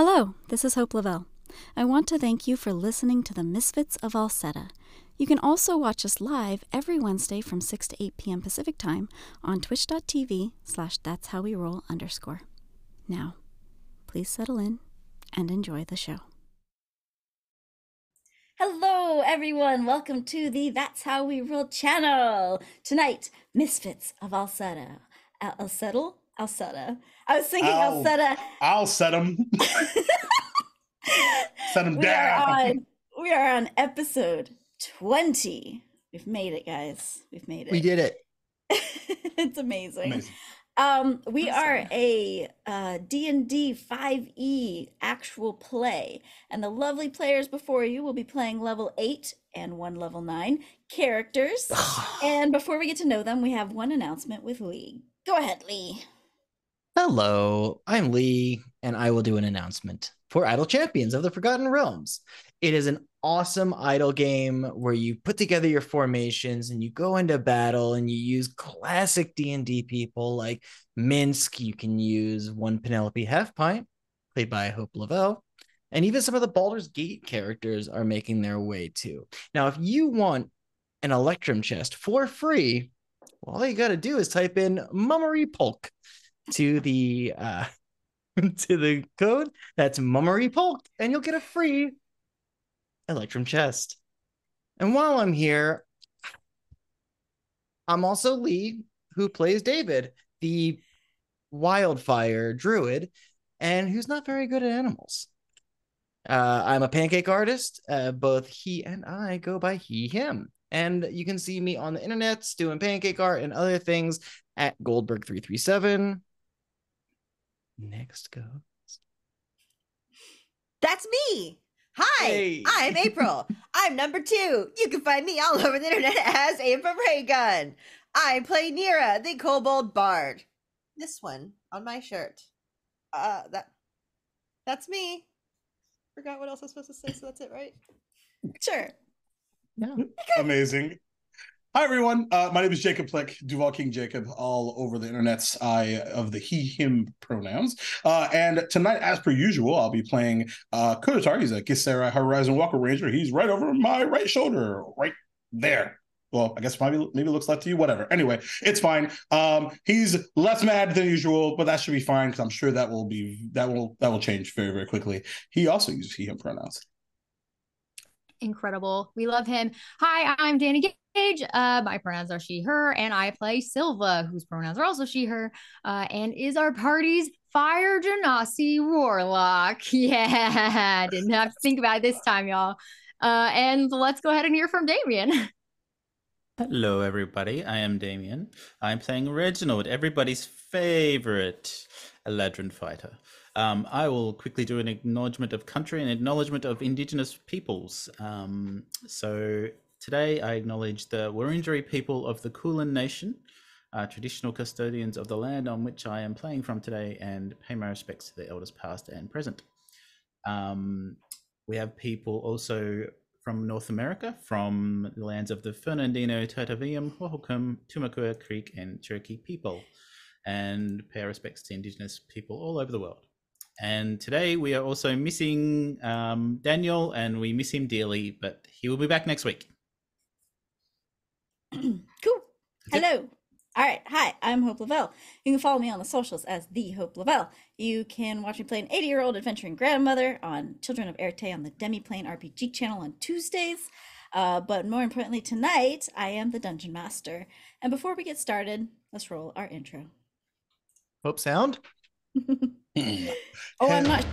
Hello, this is Hope Lavelle. I want to thank you for listening to the Misfits of Alseta. You can also watch us live every Wednesday from 6 to 8 p.m. Pacific Time on twitch.tv slash that's how we roll underscore. Now, please settle in and enjoy the show. Hello, everyone. Welcome to the That's How We Roll channel. Tonight, Misfits of Alseta. Al- Alsettle? Alseta. I was thinking I'll- Alseta. I'll set them. set them We are down. on we are on episode 20. We've made it, guys. We've made it. We did it. it's amazing. Amazing. Um, we are a uh, D&D 5e actual play, and the lovely players before you will be playing level 8 and one level 9 characters. and before we get to know them, we have one announcement with Lee. Go ahead, Lee. Hello, I'm Lee, and I will do an announcement for Idle Champions of the Forgotten Realms. It is an awesome idle game where you put together your formations and you go into battle and you use classic D&D people like Minsc. You can use one Penelope Halfpint, played by Hope Lavelle, and even some of the Baldur's Gate characters are making their way too. Now, if you want an Electrum chest for free, all you got to do is type in Mummery Polk to the uh to the code that's mummery polk and you'll get a free electrum chest. And while i'm here i'm also lee who plays david the wildfire druid and who's not very good at animals. Uh, i'm a pancake artist. Uh, both he and i go by he him. And you can see me on the internet doing pancake art and other things at goldberg337 Next goes. That's me. Hi, Hey. I'm April. I'm number two. You can find me all over the internet as April Raygun. I play Nira, the Kobold Bard. This one on my shirt. Uh, that that's me. Forgot what else I was supposed to say, so that's it, right? Sure. Yeah. Amazing. Hi everyone. Uh, my name is Jacob Plicque, Duval King Jacob, all over the internet's I of the he him pronouns. Uh, and tonight, as per usual, I'll be playing uh. He's a Githzerai Horizon Walker Ranger. He's right over my right shoulder, right there. Well, I guess maybe maybe looks left to you, whatever. Anyway, it's fine. Um, he's less mad than usual, but that should be fine because I'm sure that will be that will that will change very very quickly. He also uses he him pronouns. Incredible. We love him. Hi, I'm Dani Gage. Uh, my pronouns are she, her, and I play Silva, whose pronouns are also she, her, uh, and is our party's Fire Genasi Warlock. Yeah, didn't have to think about it this time, y'all. Uh, and let's go ahead and hear from Damien. Hello, everybody. I am Damien. I'm playing Reginald, everybody's favorite Eladrin fighter. Um, I will quickly do an acknowledgement of country and acknowledgement of Indigenous peoples. Um, so today I acknowledge the Wurundjeri people of the Kulin Nation, uh, traditional custodians of the land on which I am playing from today, and pay my respects to the elders past and present. Um, we have people also from North America, from the lands of the Fernandeño, Tataviam, Hohokam, Tumakua Creek, and Cherokee people, and pay respects to Indigenous people all over the world. And today we are also missing um, Daniel, and we miss him dearly, but he will be back next week. cool. That's it. Hello. All right. Hi, I'm Hope Lavelle. You can follow me on the socials as the Hope Lavelle. You can watch me play an 80 year old adventuring grandmother on Children of Erte on the Demiplane RPG channel on Tuesdays. Uh, but more importantly, tonight I am the Dungeon Master. And before we get started, let's roll our intro. Hope sound. Hmm. Oh, I'm not.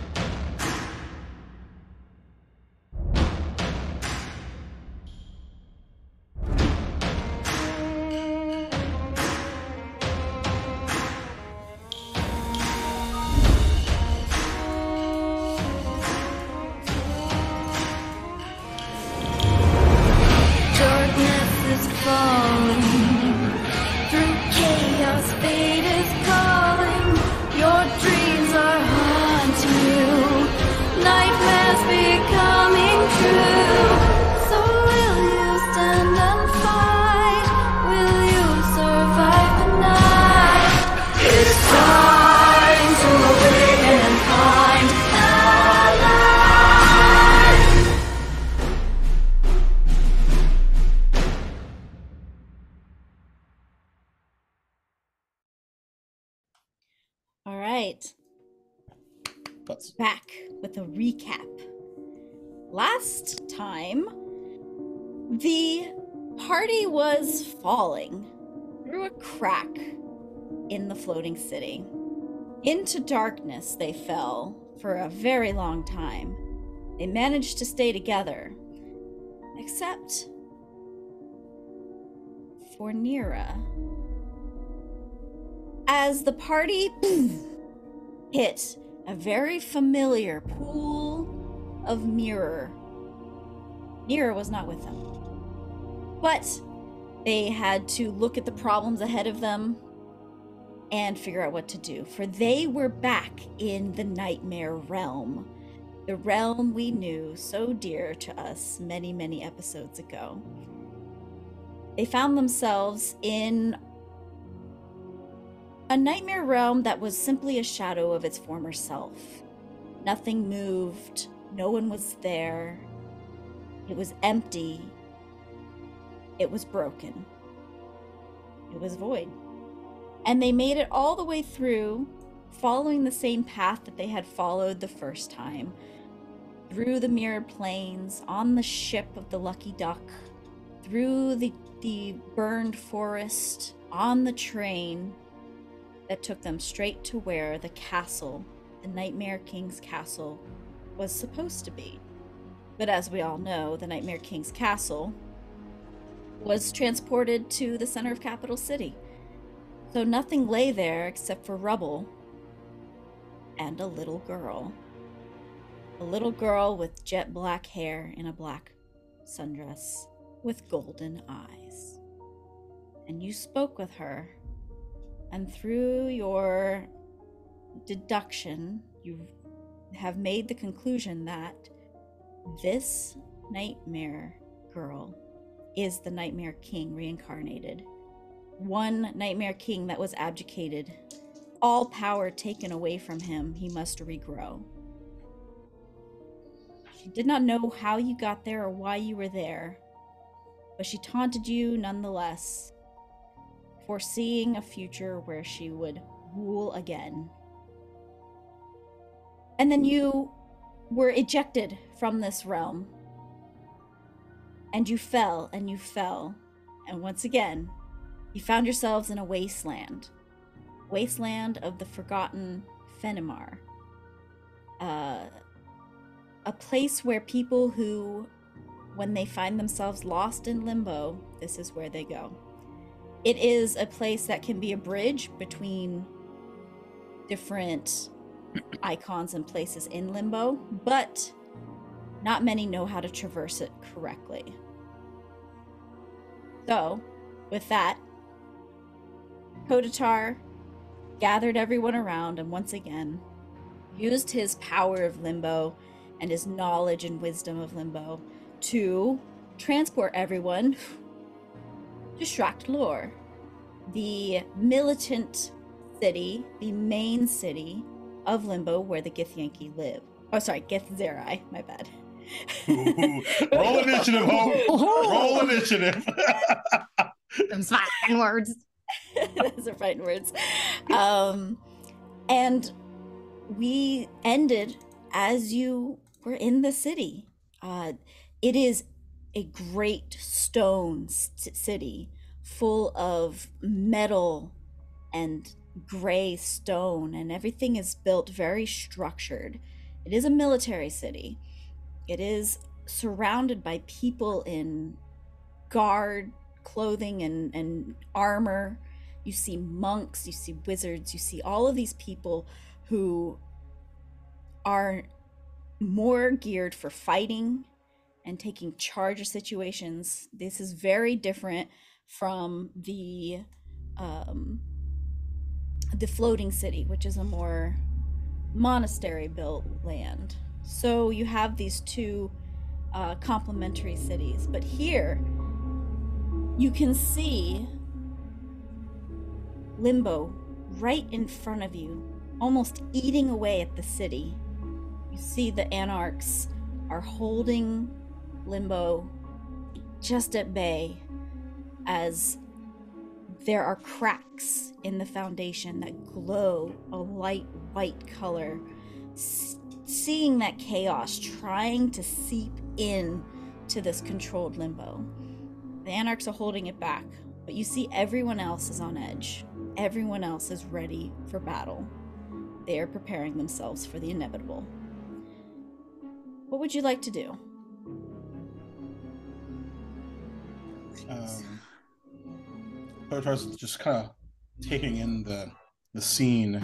Last time, the party was falling through a crack in the floating city. Into darkness they fell for a very long time. They managed to stay together, except for Nira. As the party hit a very familiar pool of mirror, Nira was not with them. But they had to look at the problems ahead of them and figure out what to do, for they were back in the nightmare realm. The realm we knew so dear to us many, many episodes ago. They found themselves in a nightmare realm that was simply a shadow of its former self. Nothing moved, no one was there. It was empty. It was broken. It was void. And they made it all the way through, following the same path that they had followed the first time through the mirrored plains, on the ship of the Lucky Duck, through the, the burned forest, on the train that took them straight to where the castle, the Nightmare King's castle, was supposed to be. But as we all know, the Nightmare King's castle was transported to the center of Capital City. So nothing lay there except for rubble and a little girl. A little girl with jet black hair in a black sundress with golden eyes. And you spoke with her, and through your deduction, you have made the conclusion that this nightmare girl is the Nightmare King reincarnated. One Nightmare King that was abdicated, all power taken away from him, he must regrow. She did not know how you got there or why you were there, but she taunted you nonetheless, foreseeing a future where she would rule again. And then you were ejected from this realm. And you fell and you fell. And once again, you found yourselves in a wasteland. Wasteland of the forgotten Fenimar. Uh, a place where people who, when they find themselves lost in limbo, this is where they go. It is a place that can be a bridge between different icons and places in limbo, but not many know how to traverse it correctly. So, with that, Kotatar gathered everyone around and once again used his power of limbo and his knowledge and wisdom of limbo to transport everyone to Shra'kt'lor, the militant city, the main city of Limbo where the Githyanki live. Oh, sorry, Githzerai, my bad. Ooh, roll initiative, Hope. Roll initiative. Some fighting words. Those are fighting words. Um, and we ended as you were in the city. Uh, it is a great stone c- city full of metal and gray stone, and everything is built very structured. It is a military city. It is surrounded by people in guard clothing and, and armor. You see monks, you see wizards, you see all of these people who are more geared for fighting and taking charge of situations. This is very different from the um, the floating city, which is a more monastery built land. So you have these two uh, complementary cities, but here you can see Limbo right in front of you, almost eating away at the city. You see the anarchs are holding Limbo just at bay as there are cracks in the foundation that glow a light white color, s- seeing that chaos trying to seep in to this controlled limbo. The anarchs are holding it back, but you see everyone else is on edge. Everyone else is ready for battle. They are preparing themselves for the inevitable. What would you like to do? Um, Kotar's just kind of taking in the the scene.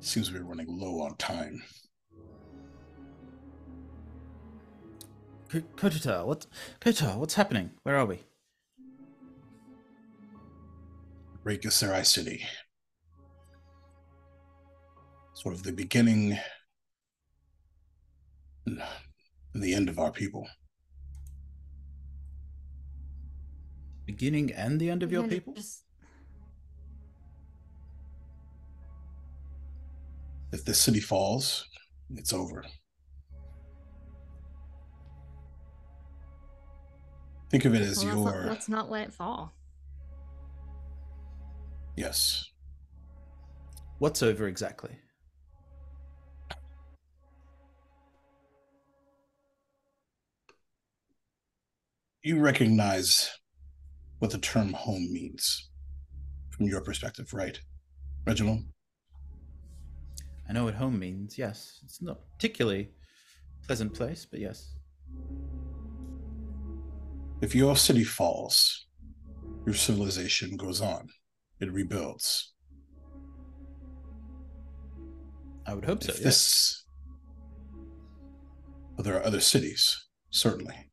Seems be running low on time. K- Kotota, what? Kota, what's happening? Where are we? Great City. Sort of the beginning and the end of our people. Beginning and the end of your people? just- If this city falls, it's over. Think of it as well, your let's not let it fall. yes. What's over exactly? You recognize what the term home means from your perspective, right, Reginald? I know what home means, yes. It's not particularly pleasant place, but yes. If your city falls, your civilization goes on. It rebuilds. I would hope so. if yes. this well, there are other cities, certainly.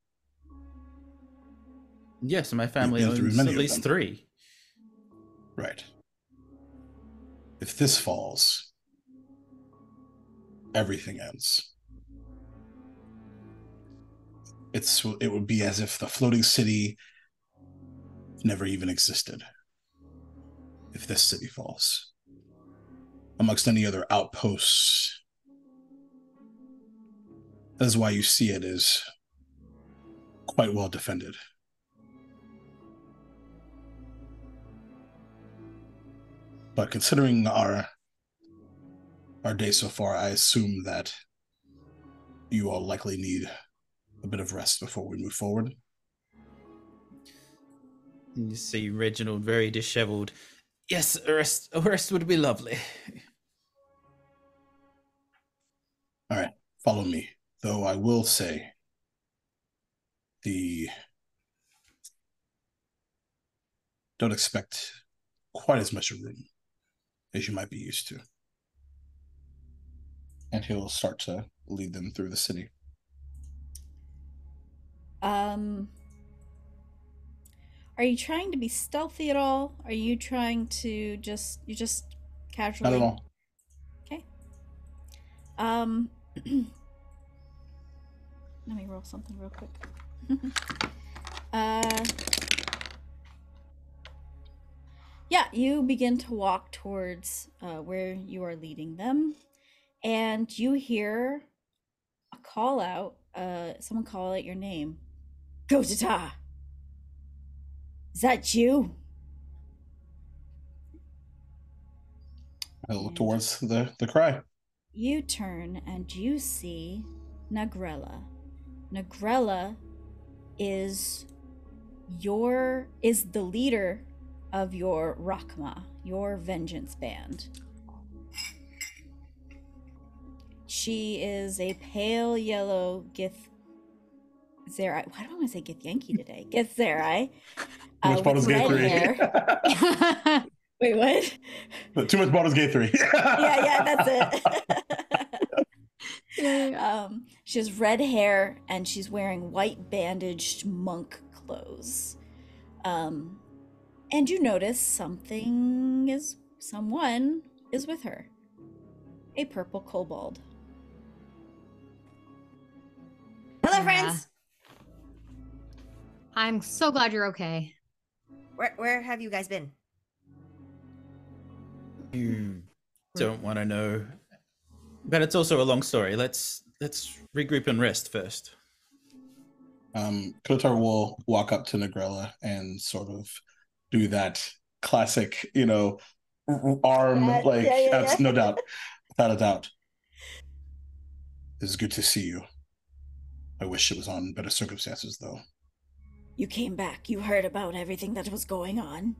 Yes, my family owns at least three. Right. If this falls, everything ends. It's it would be as if the floating city never even existed. If this city falls. Amongst any other outposts. That is why you see it is quite well defended. But considering our our day so far, I assume that you all likely need a bit of rest before we move forward. You see Reginald very disheveled. Yes, a rest, a rest would be lovely. All right, follow me. Though I will say the don't expect quite as much room as you might be used to. And he'll start to lead them through the city. Um, are you trying to be stealthy at all? Are you trying to just you just casually? Not at all. Okay. Um, let me roll something real quick. uh, yeah, you begin to walk towards uh, where you are leading them, and you hear a call out. Uh, someone call out your name. Gotata. Is that you? I'll look towards the, the cry. You turn and you see Nagrella. Nagrella is your is the leader of your Rakma, your vengeance band. She is a pale yellow Gith Zerai. Why do I want to say Githyanki today? Gith Zerai. Too much uh, bottles with gay red three. hair. Wait, what? Too much Baldur's Gate three. yeah, yeah, that's it. Yeah, yeah. um, she has red hair and she's wearing white bandaged monk clothes. Um, and you notice something is someone is with her. A purple kobold. Hello, Yeah. friends. I'm so glad you're okay. Where where have you guys been? You don't want to know, but it's also a long story. Let's let's regroup and rest first. um, Kotar will walk up to Negrella and sort of do that classic, you know, arm, Yeah, like, yeah, yeah, yeah. no doubt. Without a doubt. It is good to see you. I wish it was on better circumstances, though. You came back. You heard about everything that was going on.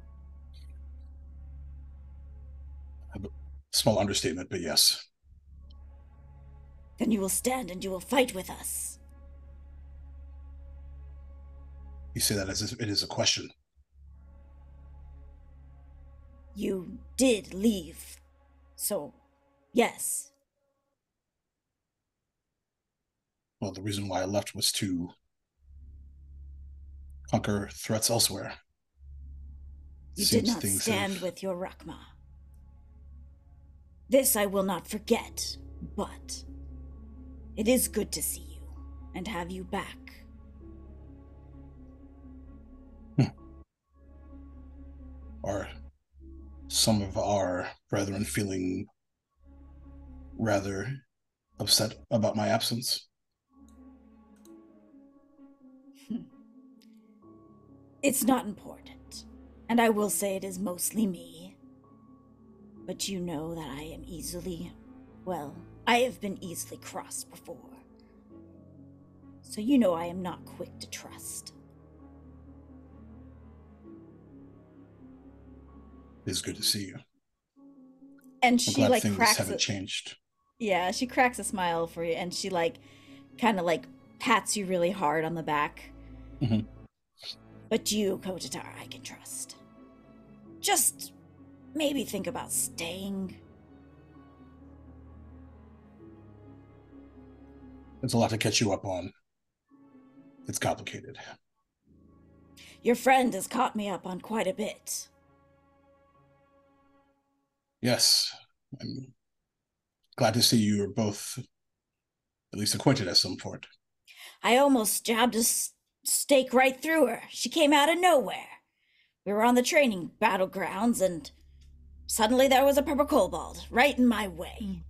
Small understatement, but yes. Then you will stand and you will fight with us. You say that as if it is a question. You did leave. So, yes. Well, the reason why I left was to conquer threats elsewhere. You Seems did not stand have- with your Rakma. This I will not forget, but it is good to see you and have you back. Hmm. Are some of our brethren feeling rather upset about my absence? Hmm. It's not important, and I will say it is mostly me. But you know that I am easily, well, I have been easily crossed before. So you know I am not quick to trust. It is good to see you. And she glad like things cracks haven't a, changed. Yeah, she cracks a smile for you and she like kind of like pats you really hard on the back. Mhm. But you, Kotatar, I can trust. Just maybe think about staying. It's a lot to catch you up on. It's complicated. Your friend has caught me up on quite a bit. Yes, I'm glad to see you are both at least acquainted at some point. I almost jabbed a s- stake right through her. She came out of nowhere. We were on the training battlegrounds, and suddenly there was a purple kobold right in my way.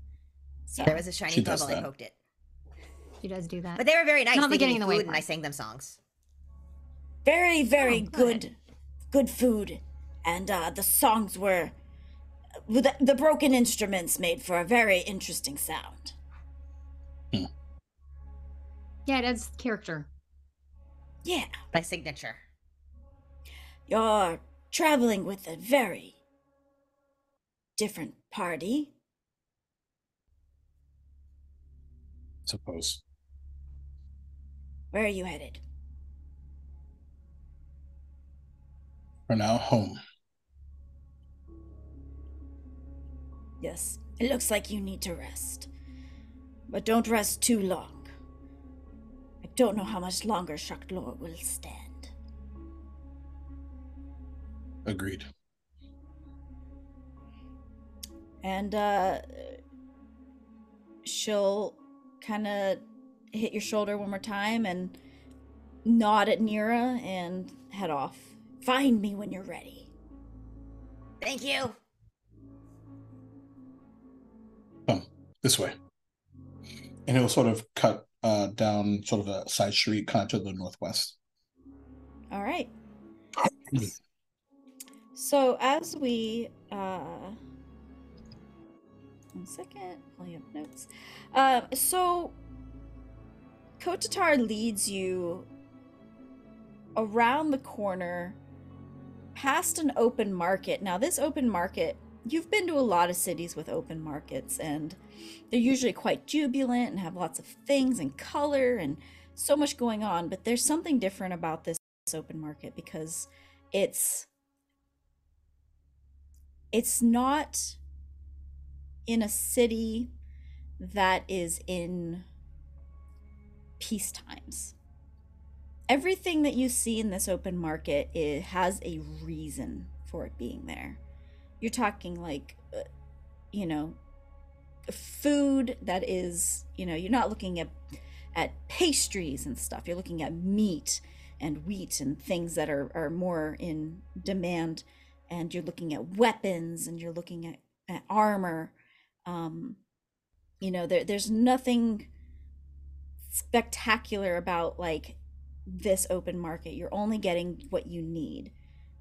So, There was a shiny She does bubble. I that. poked it. She does do that. But they were very nice. Not they the gave getting me in the way food and I part. sang them songs. very, very Oh, good. good. good, food, and uh, the songs were. The, the broken instruments made for a very interesting sound. Hmm. Yeah, it adds character. Yeah, My signature. you're traveling with a very different party. Suppose. Where are you headed? For now, home. Yes, it looks like you need to rest. But don't rest too long. I don't know how much longer Shra'kt'lor will stand. Agreed. And uh she'll kind of hit your shoulder one more time and nod at Nira and head off. Find me when you're ready. Thank you. Come this way. And it will sort of cut uh, down sort of a side street, kind of to the northwest. All right. So as we uh one second, pulling up notes. Uh, so Kotatar leads you around the corner past an open market. Now this open market, you've been to a lot of cities with open markets and they're usually quite jubilant and have lots of things and color and so much going on, but there's something different about this open market because it's it's not in a city that is in peace times. Everything that you see in this open market it has a reason for it being there. You're talking like uh, you know food that is, you know, you're not looking at at pastries and stuff. You're looking at meat and wheat and things that are, are more in demand. And you're looking at weapons and you're looking at, at armor. Um, you know there, there's nothing spectacular about like this open market. You're only getting what you need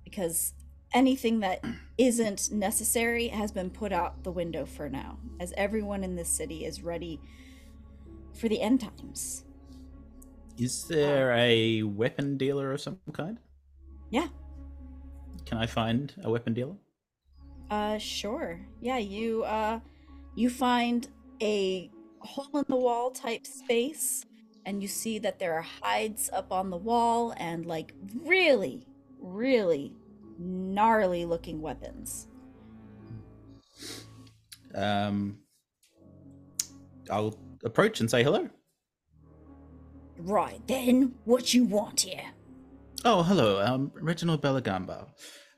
because anything that isn't necessary has been put out the window for now, as everyone in this city is ready for the end times. Is there a weapon dealer of some kind? Yeah. Can I find a weapon dealer? Uh, sure. Yeah, you uh, you find a hole in the wall type space, and you see that there are hides up on the wall and like really, really gnarly looking weapons. Um, I'll approach and say hello. Right then, what you want here? Oh, hello, um, Reginald Bellagamba.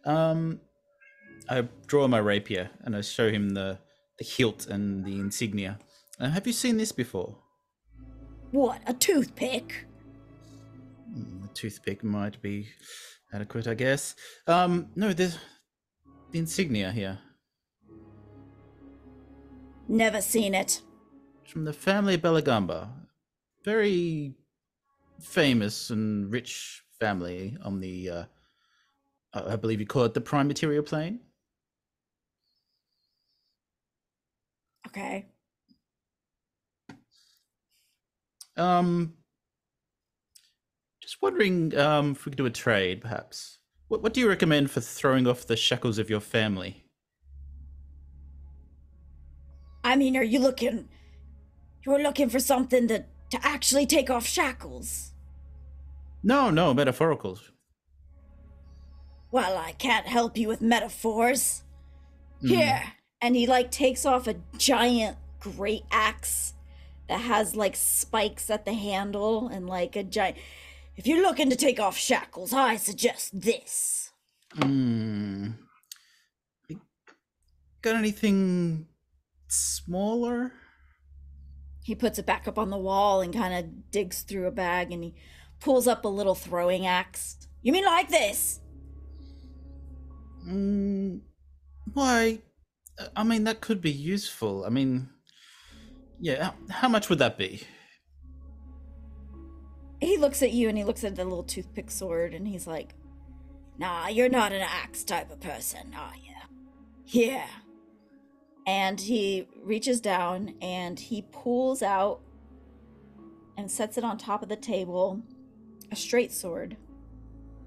Um, I draw my rapier and I show him the, the hilt and the insignia. Uh, have you seen this before? What, a toothpick? Mm, A toothpick might be adequate, I guess. Um, no, there's the insignia here. Never seen it. It's from the family Bellagamba. Very famous and rich family on the, uh, I I believe you call it the prime material plane. Okay. Um, just wondering um, if we could do a trade, perhaps. What, what do you recommend for throwing off the shackles of your family? I mean, are you looking. You're looking for something to, to actually take off shackles? No, no, metaphoricals. Well, I can't help you with metaphors. Mm. Here. And he like takes off a giant great axe that has like spikes at the handle and like a giant. If you're looking to take off shackles, I suggest this. Hmm. Got anything smaller? He puts it back up on the wall and kind of digs through a bag and he pulls up a little throwing axe. You mean like this? Mm, why? I mean, that could be useful. I mean, yeah. How much would that be? He looks at you and he looks at the little toothpick sword and he's like, Nah, you're not an axe type of person, are you? Yeah. And he reaches down and he pulls out and sets it on top of the table a straight sword.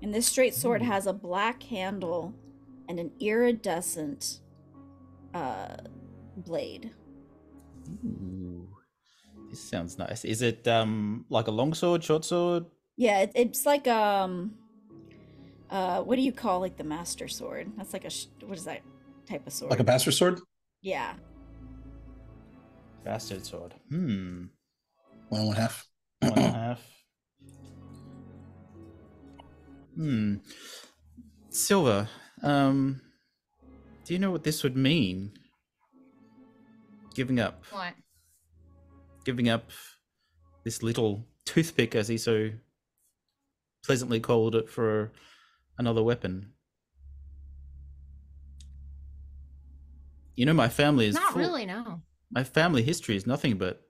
And this straight sword has a black handle and an iridescent uh, blade. This sounds nice. Is it um like a long sword, short sword? Yeah, it, it's like um, uh, what do you call like the master sword? That's like a sh- what is that type of sword? Like a bastard sword? yeah. Bastard sword. Hmm. One and one half. One and a half. Hmm. Silver. Um. Do you know what this would mean? Giving up. What? Giving up this little toothpick, as he so pleasantly called it, for another weapon. You know, my family is Not full- really, no. my family history is nothing but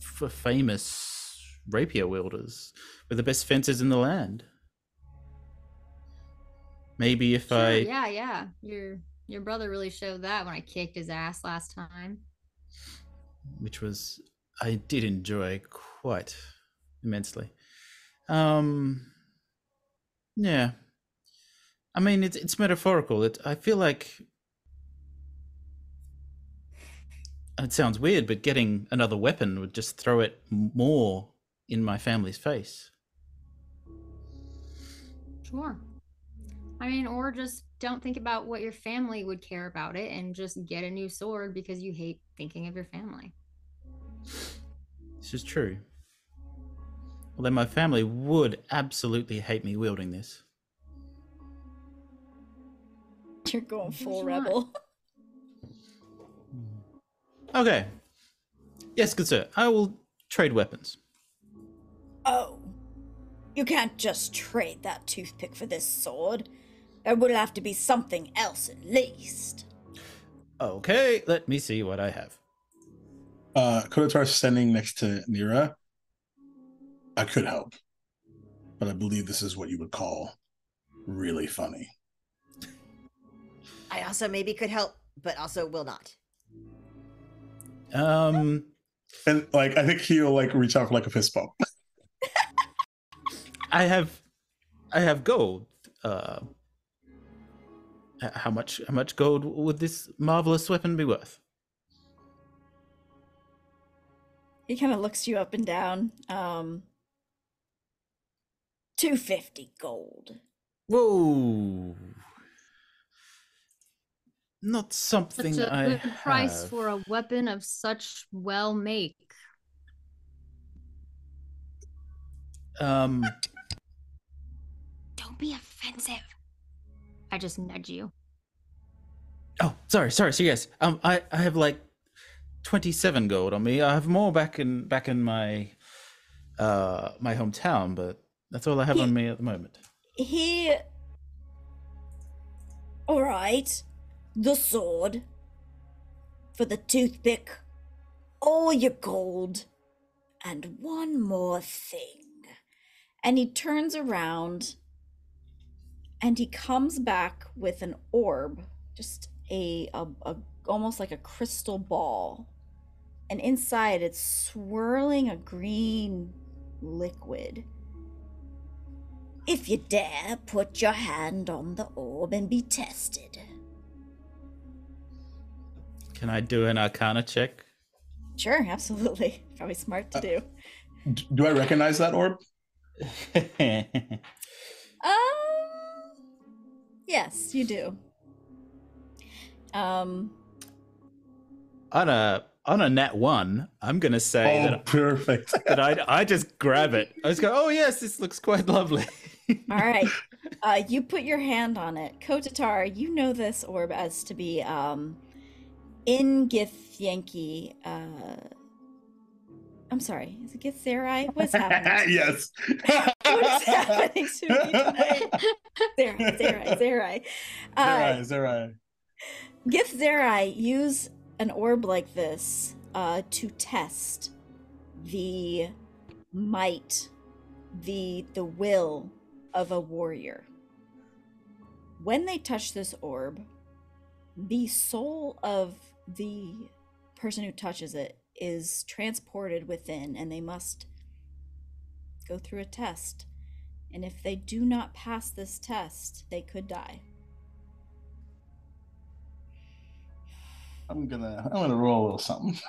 f- famous rapier wielders with the best fencers in the land. Maybe if Sure, I yeah, yeah. Your your brother really showed that when I kicked his ass last time. Which was I did enjoy quite immensely. Um yeah. I mean it's it's metaphorical. It I feel like it sounds weird, but getting another weapon would just throw it more in my family's face. Sure. I mean, or just don't think about what your family would care about it and just get a new sword because you hate thinking of your family. This is true. Well, then my family would absolutely hate me wielding this. You're going full Which one? rebel. Hmm. Okay. Yes, good sir. I will trade weapons. Oh, you can't just trade that toothpick for this sword. There will have to be something else at least. Okay, let me see what I have. Uh, Kotatar standing next to Nira. I could help, but I believe this is what you would call really funny. I also maybe could help, but also will not. Um, And like I think he'll like reach out for like a fist bump. I have, I have gold. Uh, h- how much? How much gold would this marvelous weapon be worth? He kind of looks you up and down. Um, 250 gold. Whoa! Not something Such something a I good price for a weapon of such well make. Um, Don't be offensive. I just nudge you. Oh, sorry, sorry. So yes, um, I I have like twenty-seven gold on me. I have more back in back in my uh my hometown, but that's all I have He- on me at the moment. He. Alright. The sword. For the toothpick. All your gold. And one more thing. And he turns around and he comes back with an orb. Just a, a, a almost like a crystal ball. And inside it's swirling a green liquid. If you dare, put your hand on the orb and be tested. Can I do an Arcana check? Sure, absolutely. Probably smart to do. D- Do I recognize that orb? Um, yes, you do. Um, on a on a net one, I'm gonna say Oh, that perfect. that I I just grab it. I just go, oh yes, this looks quite lovely. all right. Uh, you put your hand on it. Kotatar, you know this orb as to be um, in Githyanki. Uh, I'm sorry, is it Githzerai? What's happening? yes. what is happening to me tonight? Zerai, Zerai, Zerai. Uh, Zerai, Zerai. Gith Zerai use an orb like this uh, to test the might, the the will of a warrior. When they touch this orb, the soul of the person who touches it is transported within, and they must go through a test. And if they do not pass this test, they could die. I'm gonna I'm gonna roll a little something.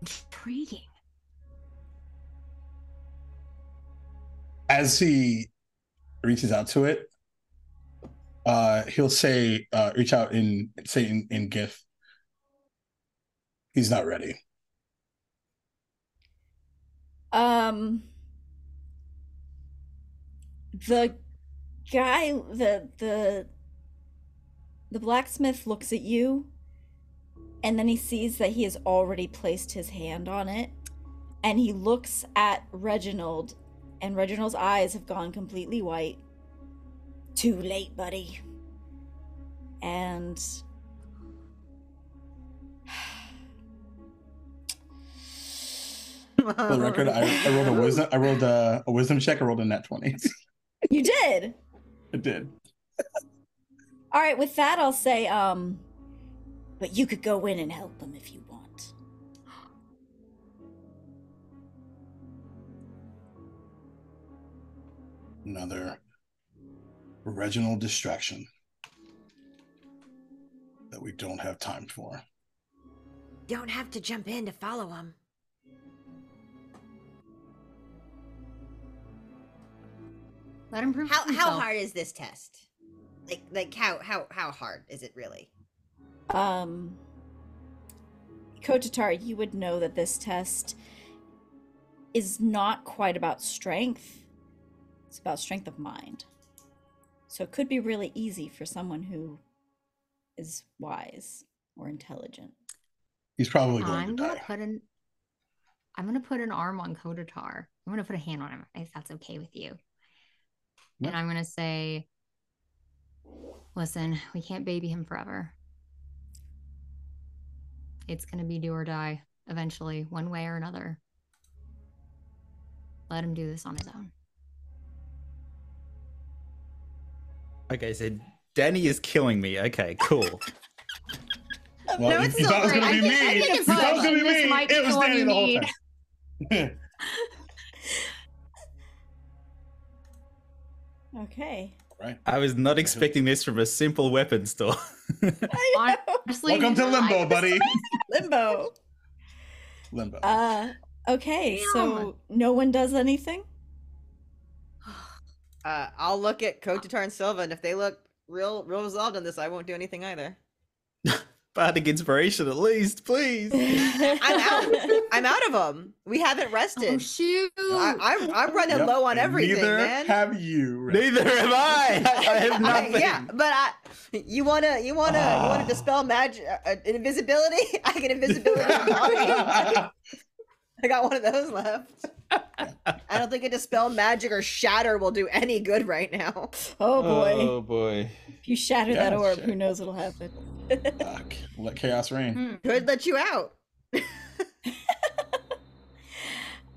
Intriguing. As he reaches out to it, uh he'll say uh reach out in say in, in Gith. He's not ready. Um, the guy, the the the blacksmith looks at you, and then he sees that he has already placed his hand on it, and he looks at Reginald, and Reginald's eyes have gone completely white. Too late, buddy. And For the record, I, I rolled a wisdom I rolled a, a wisdom check, I rolled a net 20. you did. It did. All right, with that, I'll say, um, but you could go in and help them if you want. Another Reginald distraction that we don't have time for. Don't have to jump in to follow him. Let him prove How how hard is this test? Like like how how how hard is it really? Um, Kotatar, you would know that this test is not quite about strength. It's about strength of mind. So it could be really easy for someone who is wise or intelligent. He's probably going I'm to gonna die. put an I'm gonna put an arm on Kotatar. I'm gonna put a hand on him if that's okay with you. Yeah. And I'm gonna say, listen, we can't baby him forever. It's gonna be do or die eventually, one way or another. let him do this on his own. Okay, so Danny is killing me. Okay, cool. Well, No, you, it's you still thought it was gonna be me. think You thought it was gonna be me. It was Danny you the whole need. time. Okay. right. I was not expecting this from a simple weapon store. I know. Honestly, Welcome to Limbo, I- buddy. Limbo. Limbo. Uh, okay. Damn. So no one does anything. Uh, I'll look at Kotatar and Silva, and if they look real, real resolved on this, I won't do anything either. Bardic inspiration, at least, please. I'm out. I'm out of them. We haven't rested. Oh rested. shoot! I, I'm I'm running Yep, low on everything, Neither man. have you. Neither am I. I I have I- yeah, but I, you wanna, you wanna, you wanna Ah. dispel magic, uh, uh, invisibility? I get invisibility. in my body. I got one of those left. I don't think a dispel magic or shatter will do any good right now. Oh boy. Oh boy. If you shatter Yeah, that orb, shit. who knows what'll happen? Fuck. Let chaos reign. Hmm. Could let you out.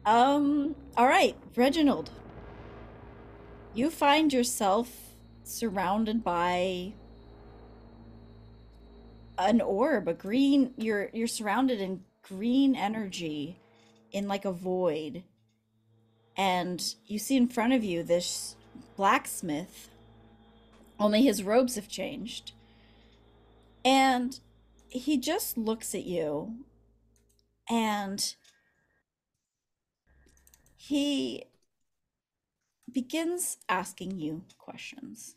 Um, all right, Reginald. You find yourself surrounded by an orb, a green you're you're surrounded in green energy in like a void. And you see in front of you this blacksmith. Only his robes have changed. And he just looks at you and he begins asking you questions.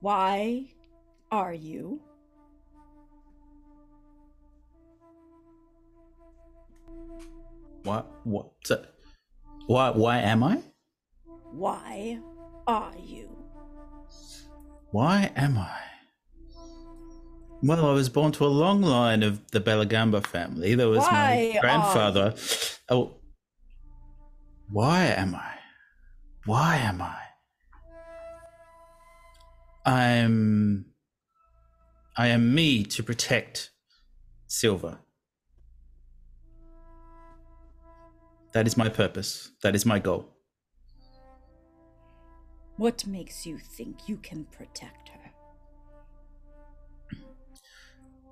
Why are you? What? What? So, why? Why am I? Why are you? Why am I? Well, I was born to a long line of the Bellagamba family. There was Why my are grandfather. Oh, why am I? Why am I? I'm. I am me to protect Silva. That is my purpose. That is my goal. What makes you think you can protect her?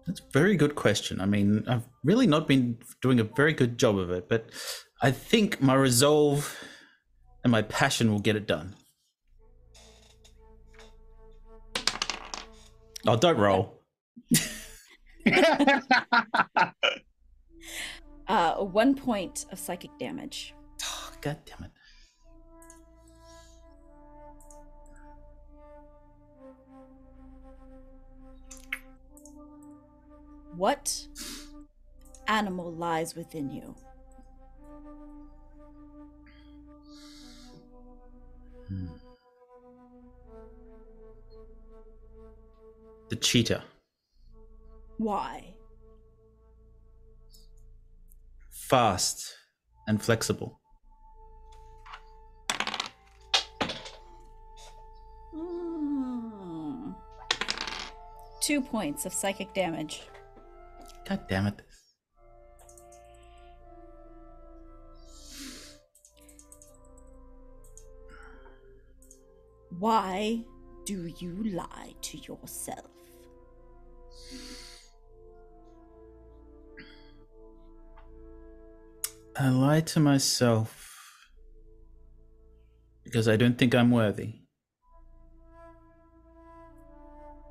That's a very good question. I mean, I've really not been doing a very good job of it, but I think my resolve and my passion will get it done. Oh, don't roll. Uh, one point of psychic damage. Oh, God damn it. What animal lies within you? The cheetah. Why? Fast and flexible. Hmm. Two points of psychic damage. God damn it. This. Why do you lie to yourself? I lie to myself because I don't think I'm worthy.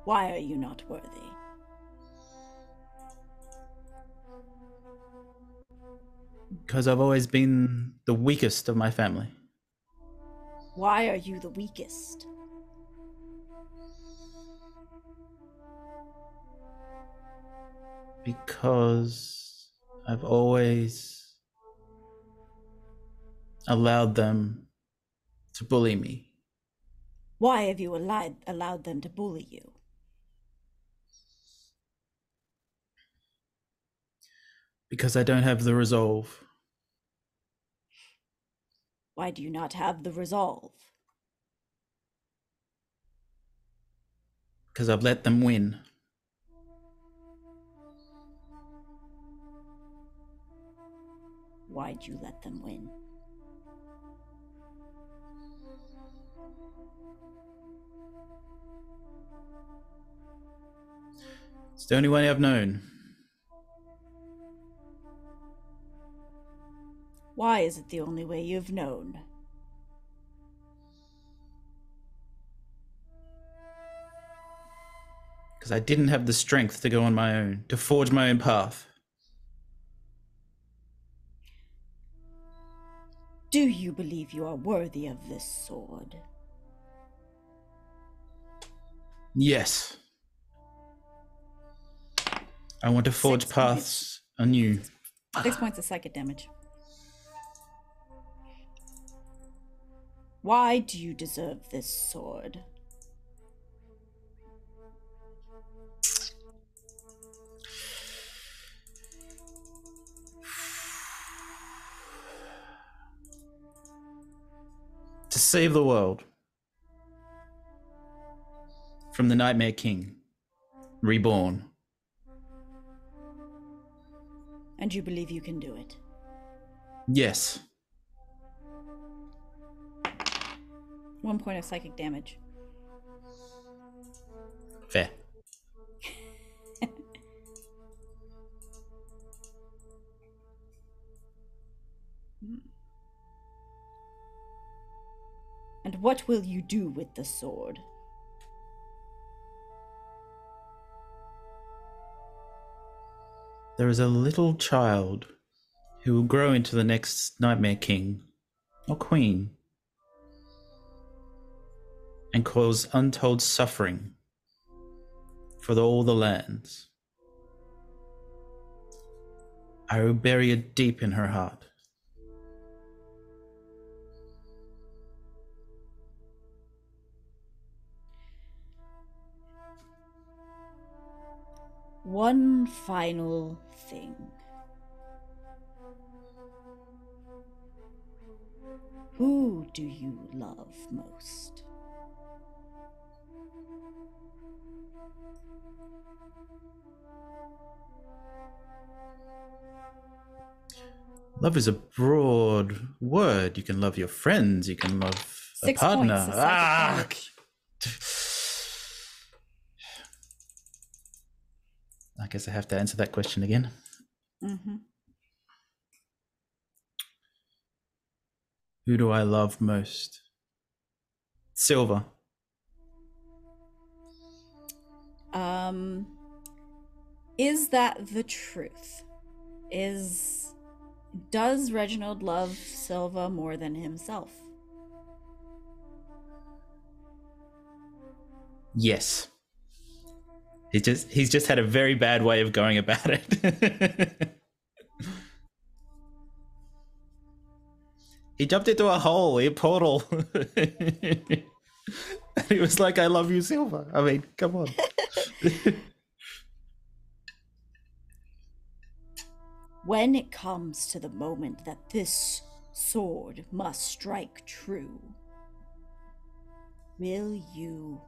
Why are you not worthy? Because I've always been the weakest of my family. Why are you the weakest? Because I've always allowed them to bully me. Why have you allowed, allowed them to bully you? Because I don't have the resolve. Why do you not have the resolve? Because I've let them win. Why'd you let them win? The only way I've known. Why is it the only way you've known? Because I didn't have the strength to go on my own, to forge my own path. Do you believe you are worthy of this sword? Yes. I want to forge Six paths anew. Six points of psychic damage. Why do you deserve this sword? To save the world. From the Nightmare King. Reborn. And you believe you can do it? Yes. One point of psychic damage. Fair. And what will you do with the sword? There is a little child who will grow into the next Nightmare King or Queen and cause untold suffering for all the lands. I will bury it deep in her heart. One final thing. Who do you love most? Love is a broad word. You can love your friends. You can love a Six partner. points of Ah! damage. I guess I have to answer that question again. Mm-hmm. Who do I love most? Silva. Um, is that the truth? Is does Reginald love Silva more than himself? Yes. He just he's just had a very bad way of going about it. he jumped into a hole, a portal. and he was like, I love you, Silva. I mean, come on. When it comes to the moment that this sword must strike true, will you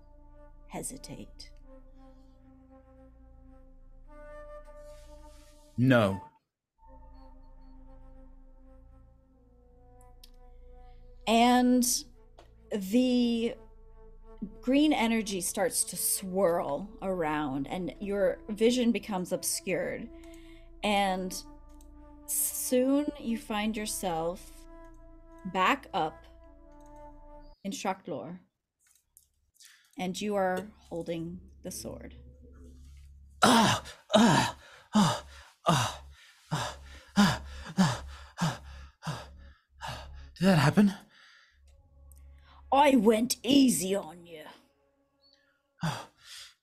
hesitate? No. and the green energy starts to swirl around and your vision becomes obscured. And soon you find yourself back up in Shra'kt'lor and you are holding the sword. Ah, ah, ah, ah, ah, ah, ah, ah, ah. Did that happen? I went easy on you Oh,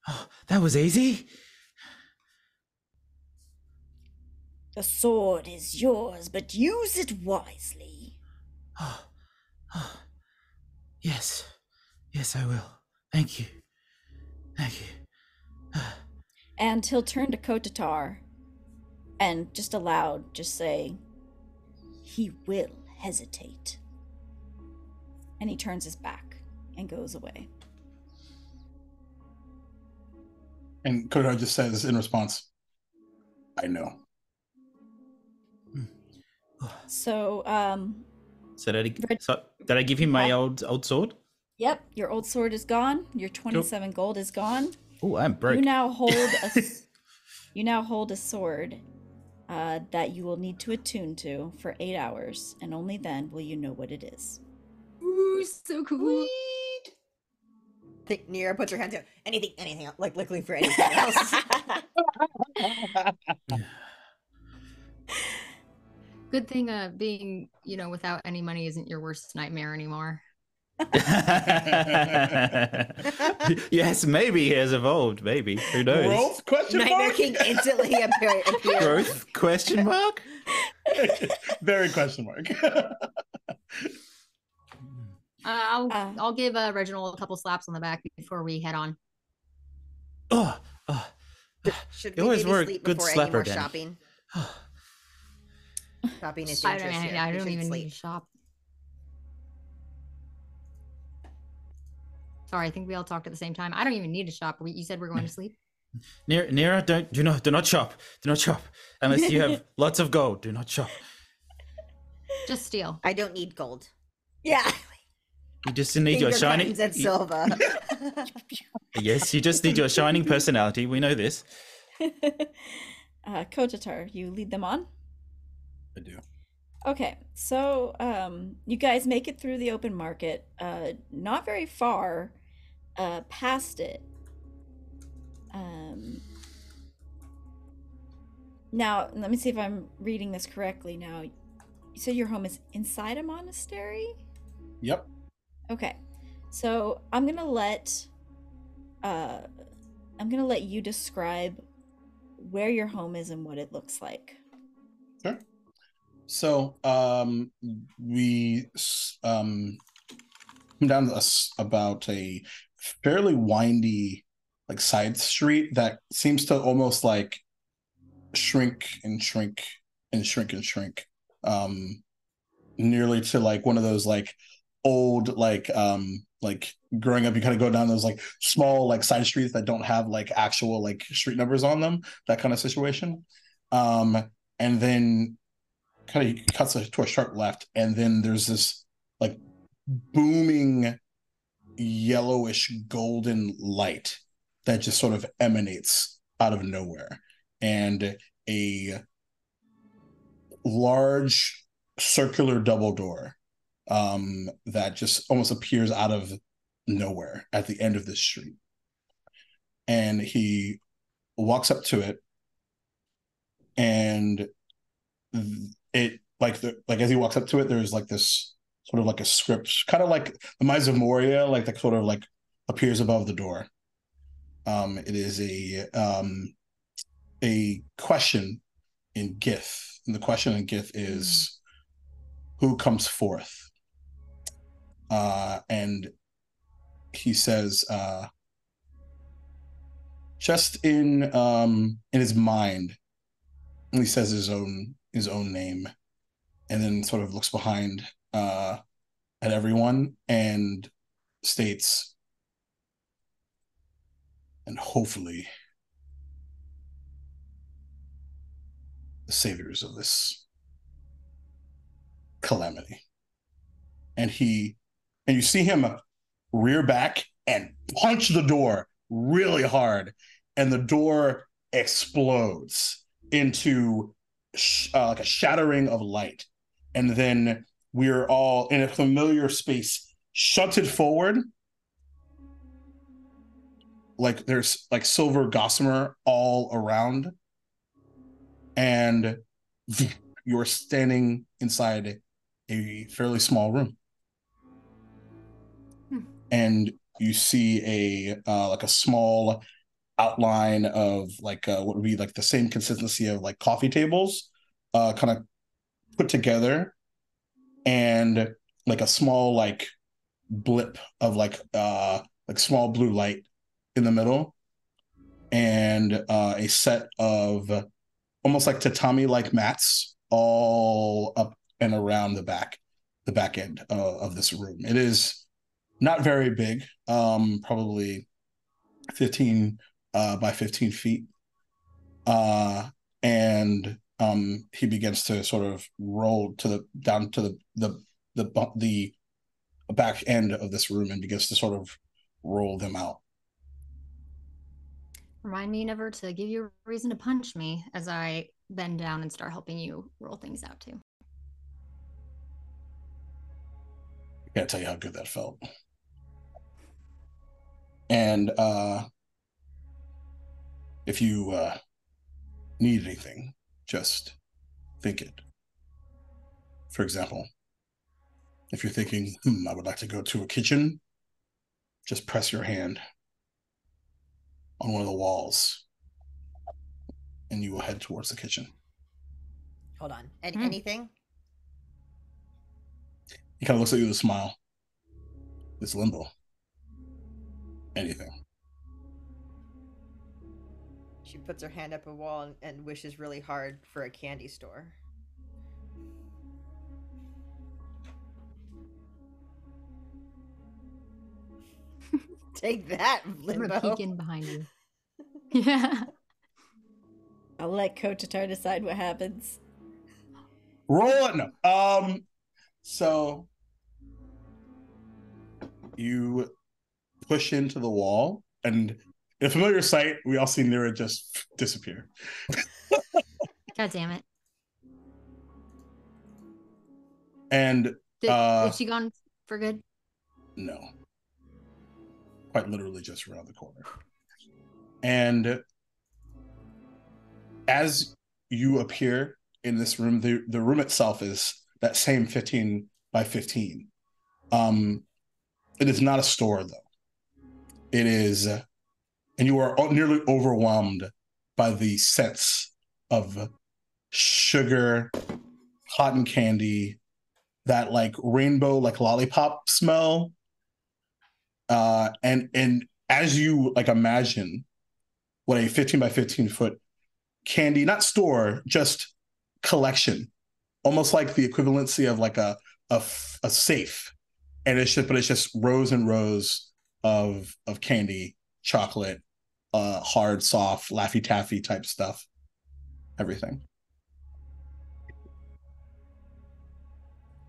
oh, that was easy. the sword is yours but use it wisely Oh, oh. Yes, yes, I will. Thank you. Thank you. and he'll turn to Kotatar and just aloud just say, He will hesitate. And he turns his back and goes away. And Kotatar just says in response, I know. So, um, So did I, Red- so did I give him my old old sword? yep, your old sword is gone. Your 27 gold is gone. Oh, I'm broke. You now hold a. s- You now hold a sword uh, that you will need to attune to for eight hours, and only then will you know what it is. Ooh, so cool. Think Nira, put your hands out. Anything, anything, else, like looking for anything else. Good thing uh being, you know, without any money isn't your worst nightmare anymore. yes, maybe he has evolved. Maybe who knows? Growth? Question Nightmare mark? King instantly appears. Growth? Question mark. Very question mark. Uh, I'll Uh. I'll give uh, Reginald a couple slaps on the back before we head on. Oh, oh. Should we always maybe were a sleep good before slapper, shopping? Shopping is I don't, here. I don't shouldn't even sleep. need to shop. Sorry, I think we all talked at the same time. I don't even need to shop. We, you said we're going to sleep. Nira, Nira, don't do not do not shop. Do not shop unless you have lots of gold. Do not shop. Just steal. I don't need gold. Yeah. You just need your shining. and you- Silva. yes, you just need your shining personality. We know this. uh, Kotatar, you lead them on. I do. Okay, so um, you guys make it through the open market, uh, not very far uh, past it. Um, now, let me see if I'm reading this correctly. Now, So your home is inside a monastery? Yep. Okay, so I'm gonna let uh, I'm gonna let you describe where your home is and what it looks like. So um, we um, come down to us about a fairly windy like side street that seems to almost like shrink and shrink and shrink and shrink um nearly to like one of those like old like um like growing up you kind of go down those like small like side streets that don't have like actual like street numbers on them that kind of situation. Um and then kind of cuts to a sharp left and then there's this like booming yellowish golden light that just sort of emanates out of nowhere. And a large circular double door um, that just almost appears out of nowhere at the end of this street. And he walks up to it and it like the like as he walks up to it there's like this sort of like a script kind of like the Mines of Moria like that sort of like appears above the door. Um it is a um a question in gith and the question in gith is who comes forth? Uh and he says uh just in um in his mind and he says his own his own name and then sort of looks behind uh at everyone and states. And hopefully the saviors of this calamity. And he and you see him rear back and punch the door really hard. And the door explodes into sh- uh, like a shattering of light. And then we're all in a familiar space. Shunted forward. Like there's like silver gossamer all around. And you're standing inside a fairly small room. Hmm. and you see a uh, like a small outline of like uh, what would be like the same consistency of like coffee tables uh kind of put together and like a small like blip of like uh like small blue light in the middle and uh a set of almost like tatami like mats all up and around the back the back end uh, of this room. It is not very big um probably 15 uh by 15 feet uh and um he begins to sort of roll to the down to the the the the back end of this room and begins to sort of roll them out Remind me never to give you a reason to punch me as I bend down and start helping you roll things out too. I can't tell you how good that felt. And uh if you uh need anything, just think it. For example, if you're thinking, hmm, I would like to go to a kitchen, just press your hand on one of the walls and you will head towards the kitchen. Hold on. Any, Hmm. Anything? He kind of looks at you with a smile. It's limbo. Anything. She puts her hand up a wall and, and wishes really hard for a candy store. Take that, I'm gonna Limbo. peek in behind you. Yeah. I'll let Kotatar decide what happens. Roll it. No. Um. So you push into the wall, and in a familiar sight, we all see Nira just disappear. God damn it. And Did, Uh, is she gone for good? no, quite literally just around the corner. And as you appear in this room, the, the room itself is that same 15 by 15. Um, it is not a store, though. It is, uh, and you are nearly overwhelmed by the scents of sugar, cotton candy, that like rainbow, like lollipop smell. Uh, and and as you like imagine what a 15 by 15 foot candy, not store, just collection, almost like the equivalency of like a a, a safe, and it's just but it's just rows and rows of of candy, chocolate, uh, hard, soft, laffy taffy type stuff, everything.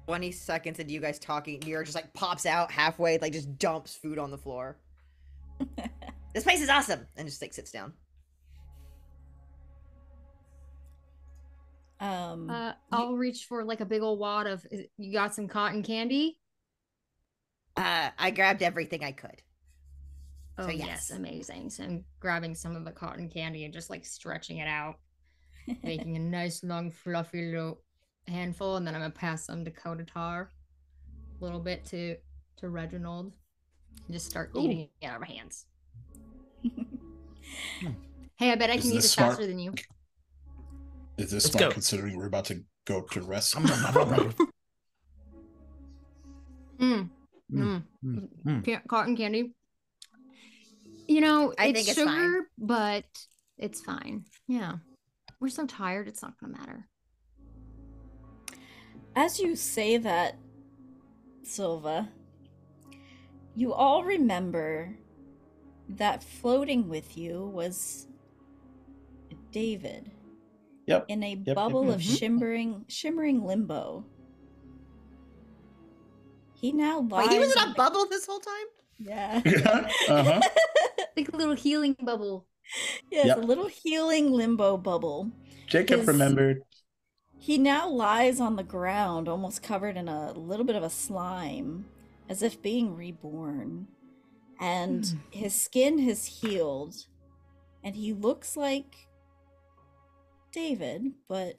20 seconds into you guys talking, Nira just like pops out halfway, like just dumps food on the floor. this place is awesome! And just like sits down. Um, Uh, I'll reach for like a big old wad of. You got some cotton candy? Uh, I grabbed everything I could. Oh So, yes. yes. amazing. So I'm grabbing some of the cotton candy and just like stretching it out, making a nice long fluffy little handful, and then I'm gonna pass some to Kotatar, a little bit to to Reginald, and just start Ooh. eating it out of my hands. Hey, I bet I Is can eat this this smart? faster than you. Is this Let's smart go. considering we're about to go to rest? Mm, Mm, mm. mm, mm. Cotton candy. You know, I it's think it's fine. sugar, but it's fine. Yeah. We're so tired, it's not gonna matter. As you say that, Silva, you all remember that floating with you was David Yep. in a yep, bubble of mhm. shimmering shimmering limbo. He now lies. Wait, he was in a bubble this whole time? Yeah. Uh-huh. Like a little healing bubble. yes, Yep. a little healing limbo bubble. Jacob remembered. He now lies on the ground, almost covered in a little bit of a slime, as if being reborn. And Hmm. his skin has healed, and he looks like David, but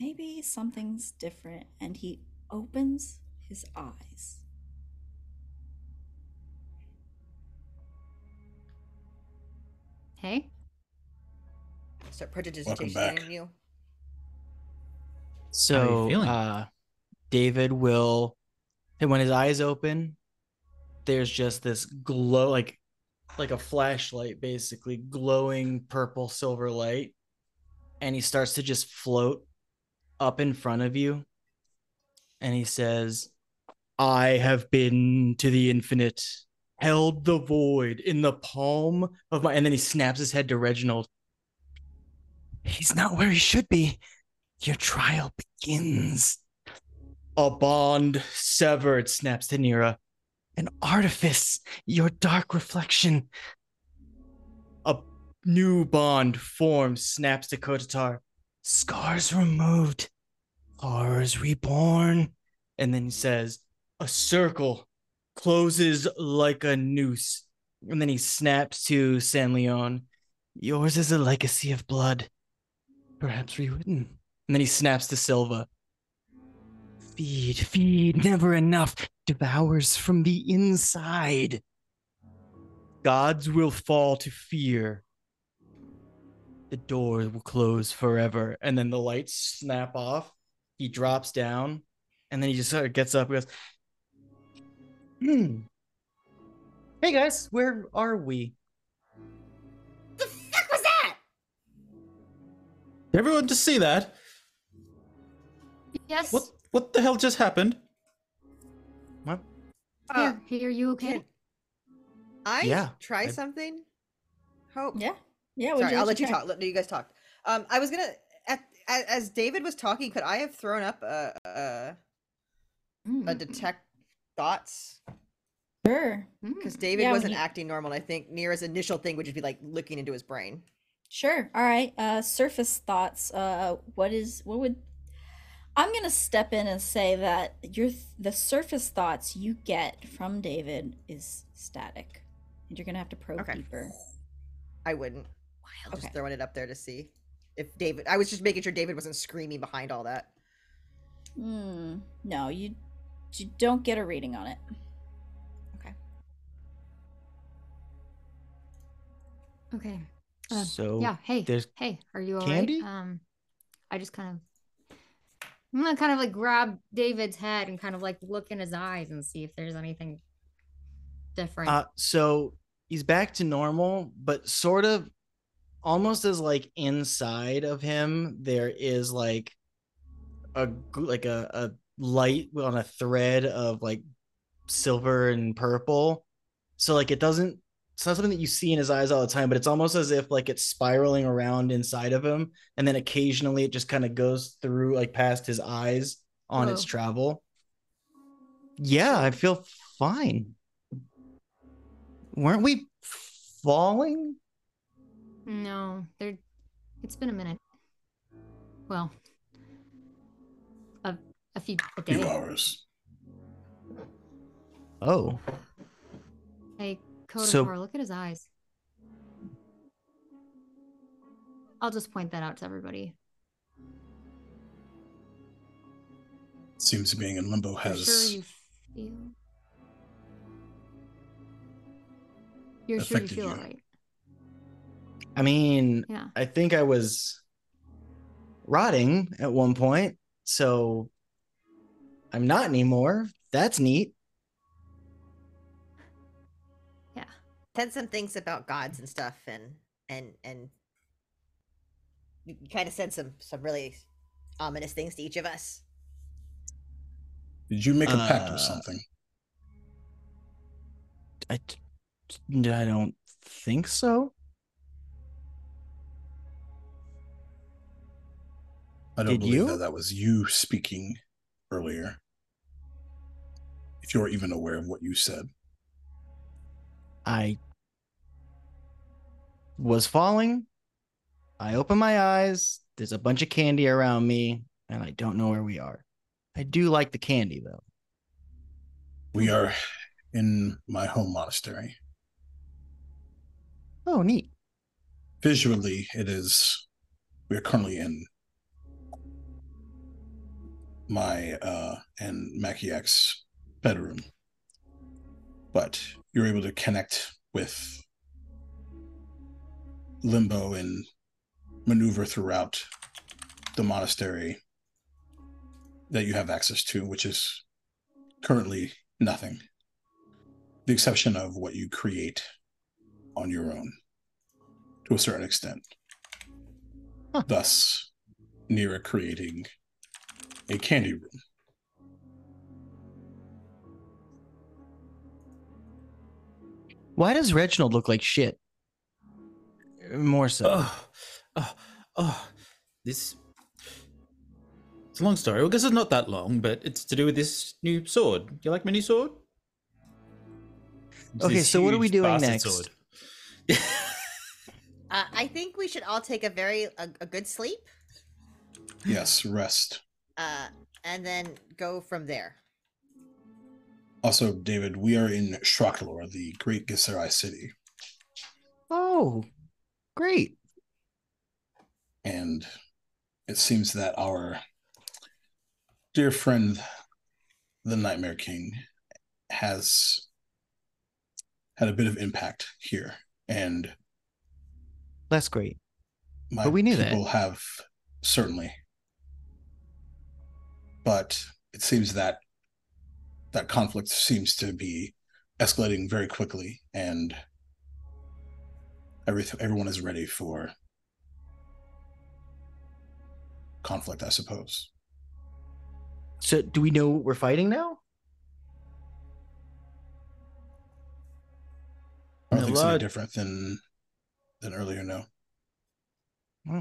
maybe something's different. And he opens his eyes. Hey? Start prejudice Welcome back. you. So uh David will and when his eyes open, there's just this glow like like a flashlight basically glowing purple silver light and he starts to just float up in front of you and he says I have been to the infinite held the void in the palm of my and then he snaps his head to Reginald he's not where he should be your trial begins. A bond severed, snaps to Nira. An artifice, your dark reflection. A new bond forms, snaps to Kotatar. Scars removed, horrors reborn. And then he says, a circle closes like a noose. And then he snaps to San'laeon. Yours is a legacy of blood, perhaps rewritten. And then he snaps to Silva. Feed, feed, never enough. Devours from the inside. Gods will fall to fear. The door will close forever. And then the lights snap off. He drops down. And then he just sort of gets up and goes, Hmm. Hey guys, where are we? The fuck was that? Everyone to see that? Yes. What what the hell just happened? What? Uh, Here, here, you okay? can I Yeah, try I- something? Hope. Yeah. Yeah. Sorry, I'll let you try? talk. Let you guys talk. Um, I was gonna at, as, as David was talking, could I have thrown up a a, Mm, a detect thoughts? Sure. mm. Because David Yeah, wasn't he- acting normal. I think Nira's initial thing would just be like looking into his brain. Sure. All right. Uh surface thoughts. Uh what is what would I'm going to step in and say that your th- the surface thoughts you get from David is static. And you're going to have to probe Okay. deeper. I wouldn't. I'm Okay. just throwing it up there to see if David. I was just making sure David wasn't screaming behind all that. Hmm. No, you you don't get a reading on it. Okay. Uh, so yeah. Hey. there's Hey, are you alright? candy? Um, I just kind of, I'm gonna kind of like grab David's head and kind of like look in his eyes and see if there's anything different. Uh, so he's back to normal, but sort of almost as like inside of him, there is like a like a, a light on a thread of like silver and purple. So like it doesn't it's not something that you see in his eyes all the time, but it's almost as if like it's spiraling around inside of him, and then occasionally it just kind of goes through like past his eyes on its oh. travel. Yeah, I feel fine. Weren't we falling? no, there. It's been a minute. Well, a a few a Few day. hours. Oh, Hey, So- look at his eyes. I'll just point that out to everybody. Seems being in limbo You has sure you feel? You're sure you affected feel you. alright? I mean, Yeah. I think I was rotting at one point, so I'm not anymore. That's neat. Yeah. Said some things about gods and stuff, and and and you kind of said some some really ominous things to each of us. Did you make a pact Uh, with something? I, I don't think so. I don't did believe you? that that was you speaking earlier. If you're even aware of what you said. I was falling. I open my eyes. There's a bunch of candy around me, and I don't know where we are. I do like the candy though. We are in my home monastery. Oh, neat. Visually, it is. We are currently in my uh and Makiak's bedroom. But you're able to connect with Limbo and maneuver throughout the monastery that you have access to, which is currently nothing. The exception of what you create on your own to a certain extent. Huh. Thus, Nira creating a candy room. Why does Reginald look like shit? More so. Oh, oh, oh, this. It's a long story. Well, I guess it's not that long, but it's to do with this new sword. You like my new sword? It's Okay, so what are we doing next? Uh, I think we should all take a very a, a good sleep, Yes, rest. uh, and then go from there. Also, David, we are in Shra'kt'lor, the great Githzerai city, Oh, great. and it seems that our dear friend, the Nightmare King, has had a bit of impact here, and That's great. my But we knew that. people have certainly, but it seems that that conflict seems to be escalating very quickly, and everything everyone is ready for conflict, I suppose. So, do we know what we're fighting now? I don't think it's any different than than earlier. No, hmm.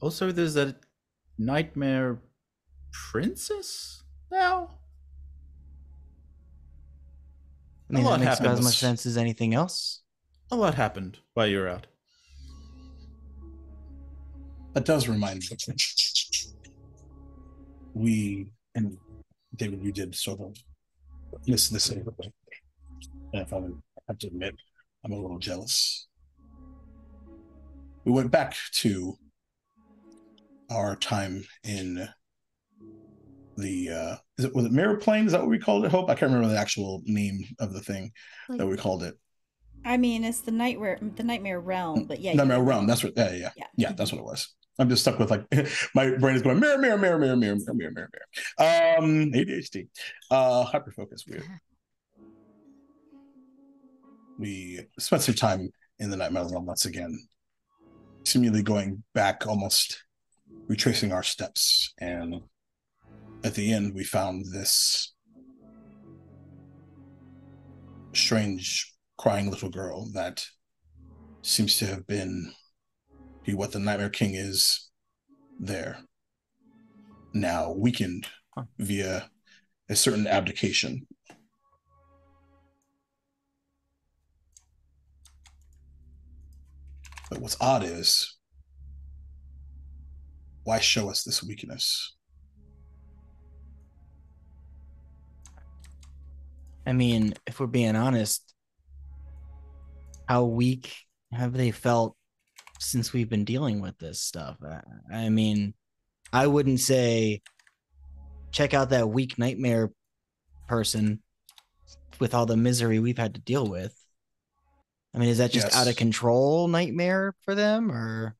Also, there's a nightmare princess now. I mean, lot that makes about as much sense as anything else. A lot happened while you were out. that does remind me. We and David, you did sort of miss this. a little bit. If I have to admit, I'm a little jealous. We went back to our time in the uh is it was it mirror plane? Is that what we called it? Hope I can't remember the actual name of the thing that we called it. I mean, it's the nightmare, the nightmare realm, but yeah, Nightmare know, Realm. That's what. Yeah, yeah, yeah. Yeah. Yeah, that's what it was. I'm just stuck with like my brain is going mirror, mirror, mirror, mirror, mirror, mirror, mirror, mirror, mirror. Um, ADHD, uh, hyperfocus. Weird. We spent some time in the Nightmare Realm once again, seemingly going back, almost retracing our steps, and at the end we found this strange crying little girl that seems to have been be what the Nightmare King is there now weakened Huh. via a certain abdication. But what's odd is why show us this weakness? I mean, if we're being honest, how weak have they felt since we've been dealing with this stuff? I, I mean, I wouldn't say check out that weak nightmare person with all the misery we've had to deal with. I mean, is that just out of control nightmare for them or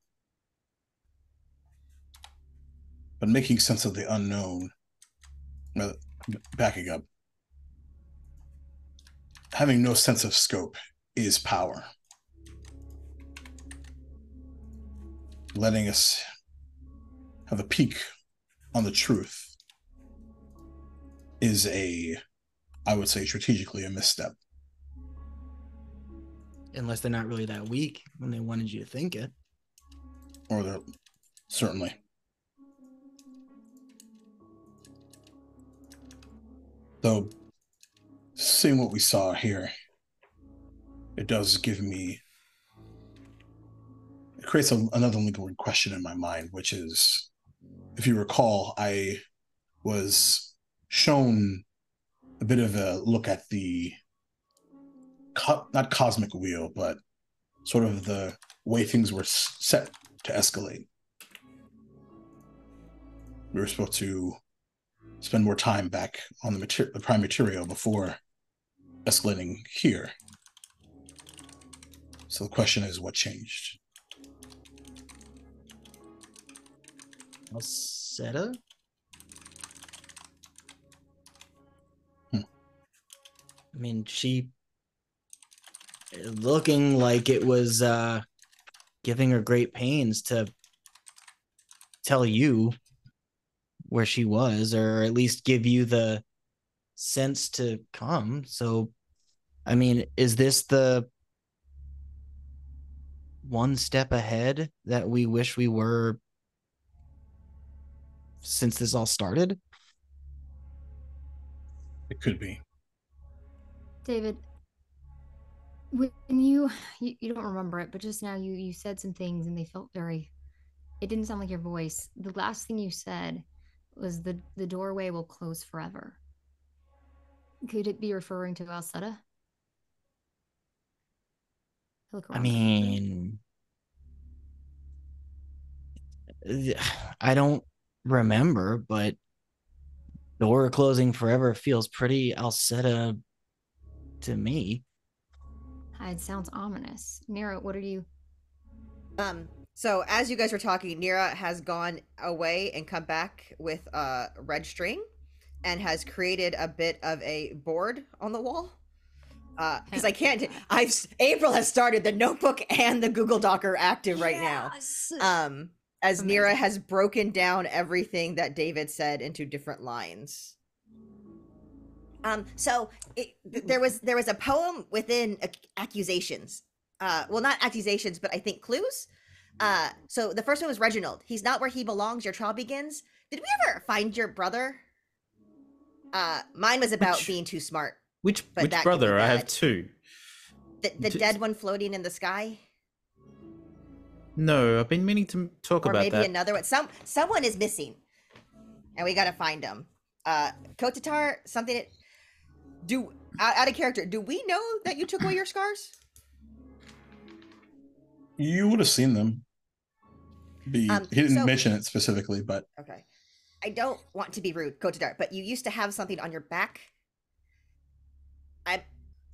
But making sense of the unknown, backing up, having no sense of scope is power. Letting us have a peek on the truth is a, I would say, strategically a misstep. unless they're not really that weak when they wanted you to think it? or they're certainly. Though seeing what we saw here, it does give me it creates a, another lingering question in my mind, which is if you recall, I was shown a bit of a look at the co- not cosmic wheel, but sort of the way things were set to escalate. We were supposed to spend more time back on the, mater- the prime material before escalating here. So the question is, what changed? Alseta? Hmm. I mean, she looking like it was uh giving her great pains to tell you where she was or at least give you the sense to come. So I mean, is this the one step ahead that we wish we were since this all started? It could be. David, When you, you you don't remember it, but just now you you said some things and they felt very. It didn't sound like your voice. The last thing you said was the the doorway will close forever. Could it be referring to Alseta? Look I around the room. mean, I don't remember, but door closing forever feels pretty Alseta to me. It sounds ominous. Nira, what are you? Um, so as you guys were talking, Nira has gone away and come back with a red string and has created a bit of a board on the wall. Uh, because I can't I've April has started the notebook and the Google Doc are active right now. Um, as Nira has broken down everything that David said into different lines. Um, so it, there was there was a poem within ac- accusations. Uh, well, not accusations, but I think clues. Uh, so the first one was Reginald. He's not where he belongs. Your trial begins. Did we ever find your brother? Uh, mine was about Which- being too smart. Which But which that could be brother? I have two. The, the Just- dead one floating in the sky, No, I've been meaning to talk or about maybe that. another one. Some someone is missing, and we gotta find them. Uh, Kotatar, something. that- Do out, out of character? Do we know that you took away your scars? You would have seen them. Be, Um, he didn't so- mention it specifically, but Okay. I don't want to be rude, Kotatar, but you used to have something on your back. I.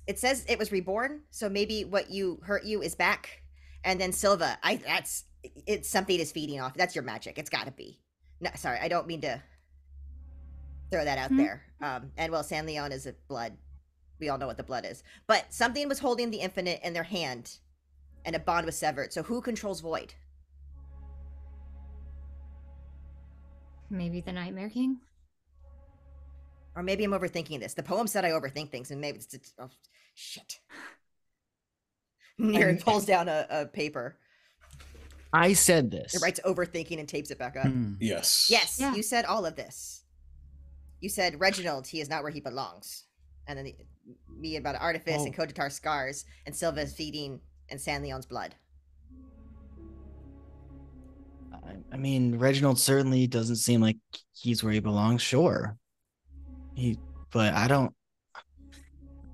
It says it was reborn, so maybe what you hurt you is back, and then Silva. I that's it's something is feeding off. That's your magic. It's got to be. No, sorry, I don't mean to throw that out Hmm. there. Um, and well, San'laeon is a blood. We all know what the blood is, but something was holding the infinite in their hand, and a bond was severed. So who controls void? Maybe the Nightmare King? Or maybe I'm overthinking this. The poem said I overthink things, and maybe it's, it's oh, shit. Nira I'm- pulls down a, a paper. I said this. It writes overthinking and tapes it back up. Hmm. yes. Yes, Yeah. you said all of this. You said Reginald, he is not where he belongs. And then the, me about Artifice and Oh. Kotatar scars, and Silva is feeding and San'laeon's blood. I, I mean, Reginald certainly doesn't seem like he's where he belongs. Sure, he, but I don't,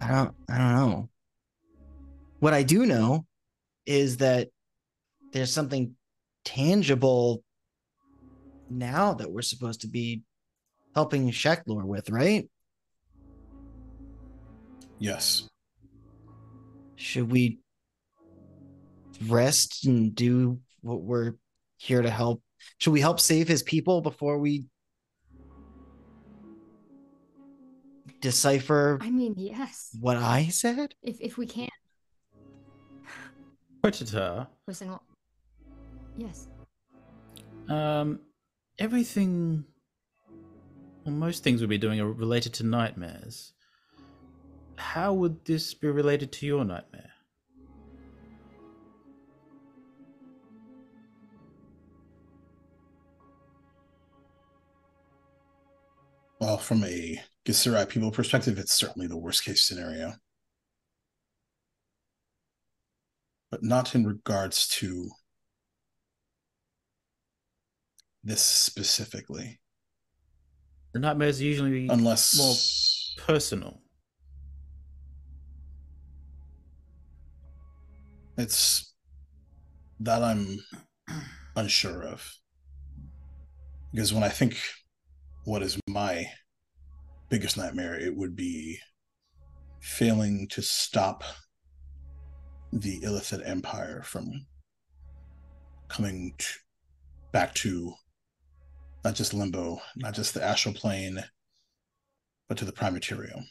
I don't, I don't know. What I do know is that there's something tangible now that we're supposed to be helping Shra'kt'lor with, right? Yes. Should we rest and do what we're here to help? Should we help save his people before we decipher I mean, yes. what I said? If if we can. Quitita, Listen, well, yes. um, everything, well, most things we'll be doing are related to nightmares. How would this be related to your nightmare? Well, from a Githzerai people perspective, it's certainly the worst case scenario. But not in regards to this specifically. The nightmares are usually Unless more personal. it's that I'm unsure of. Because when I think what is my biggest nightmare, it would be failing to stop the Illithid Empire from coming to, back to not just limbo, not just the astral plane, but to the prime material.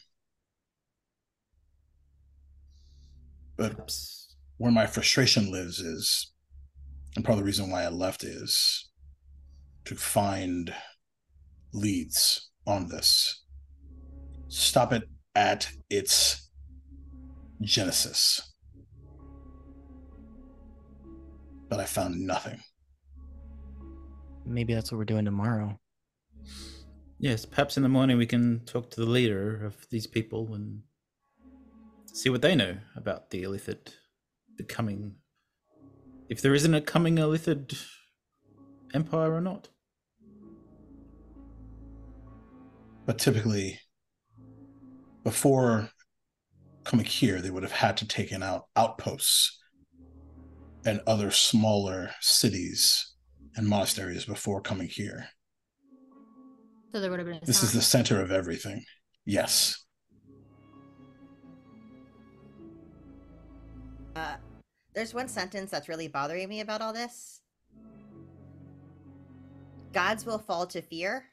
But where my frustration lives is, and part of the reason why I left is to find leads on this. Stop it at its genesis. But I found nothing. Maybe that's what we're doing tomorrow. Yes, perhaps in the morning we can talk to the leader of these people and see what they know about the Illithid, the coming. If there isn't a coming Illithid empire or not. But typically, before coming here, they would have had to taken out outposts and other smaller cities and monasteries before coming here. So there would have been. A This is the center of everything. Yes. Uh, there's one sentence that's really bothering me about all this. Gods will fall to fear.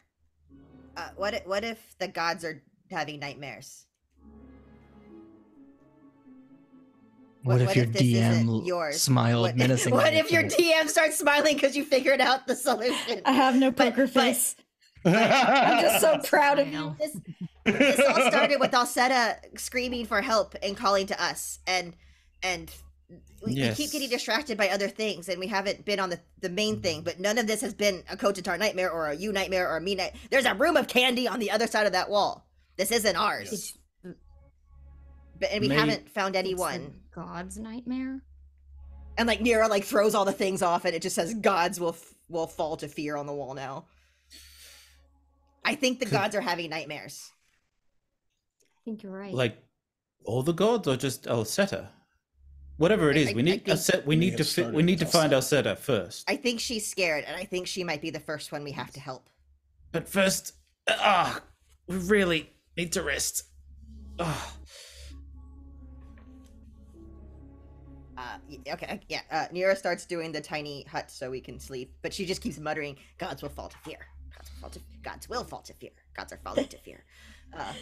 Uh, what if, what if the gods are having nightmares? What, if your this isn't DM yours? smiled What, menacingly? what if your? DM starts smiling because you figured out the solution? I have no But- poker but- face. I'm just so proud of you. This, this all started with Alseta screaming for help and calling to us, and and we, we keep getting distracted by other things, and we haven't been on the the main thing. But none of this has been a Kotatar nightmare or a you nightmare or a me night. There's a room of candy on the other side of that wall. This isn't ours, Yes. but and we May- haven't found It's anyone. God's nightmare. And like Nira like throws all the things off, and it just says gods will f- will fall to fear on the wall now. I think the Could- gods are having nightmares. I think you're right. Like all the gods or just Alseta? Whatever it is, I- we need think- Alseta, we We need to fi- we need to find our Alseta first. I think she's scared, and I think she might be the first one we have to help. But first, ah, we really need to rest. Ah, Uh, okay, uh, yeah. Uh, Nira starts doing the tiny hut so we can sleep, but she just keeps muttering, "Gods will fall to fear. Gods will fall to. Gods will fall to fear. Gods are falling to fear." Uh,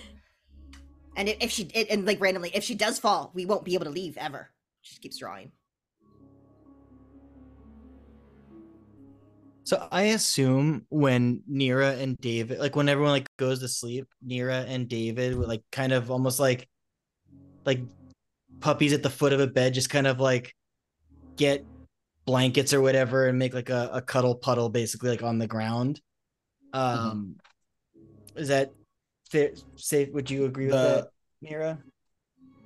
and if, if she it, and like randomly, if she does fall, we won't be able to leave ever. She just keeps drawing. So I assume when Nira and David, like when everyone like goes to sleep, Nira and David would like kind of almost like like puppies at the foot of a bed, just kind of like get blankets or whatever and make like a, a cuddle puddle basically like on the ground. Um is that fair, safe? Would you agree with The- that, Nira?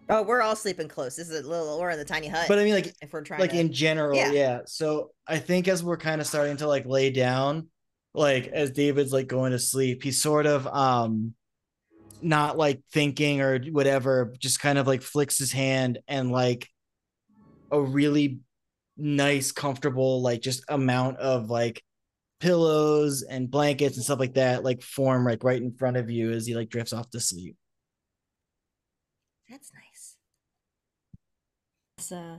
Oh, we're all sleeping close. This is a little or in the tiny hut. But I mean like if we're trying like to, in general Yeah. yeah. so i think as we're kind of starting to like lay down like as david's like going to sleep he's sort of um not like thinking or whatever just kind of like flicks his hand and like a really nice comfortable like just amount of like pillows and blankets and stuff like that like form like right in front of you as he like drifts off to sleep that's nice. Does uh,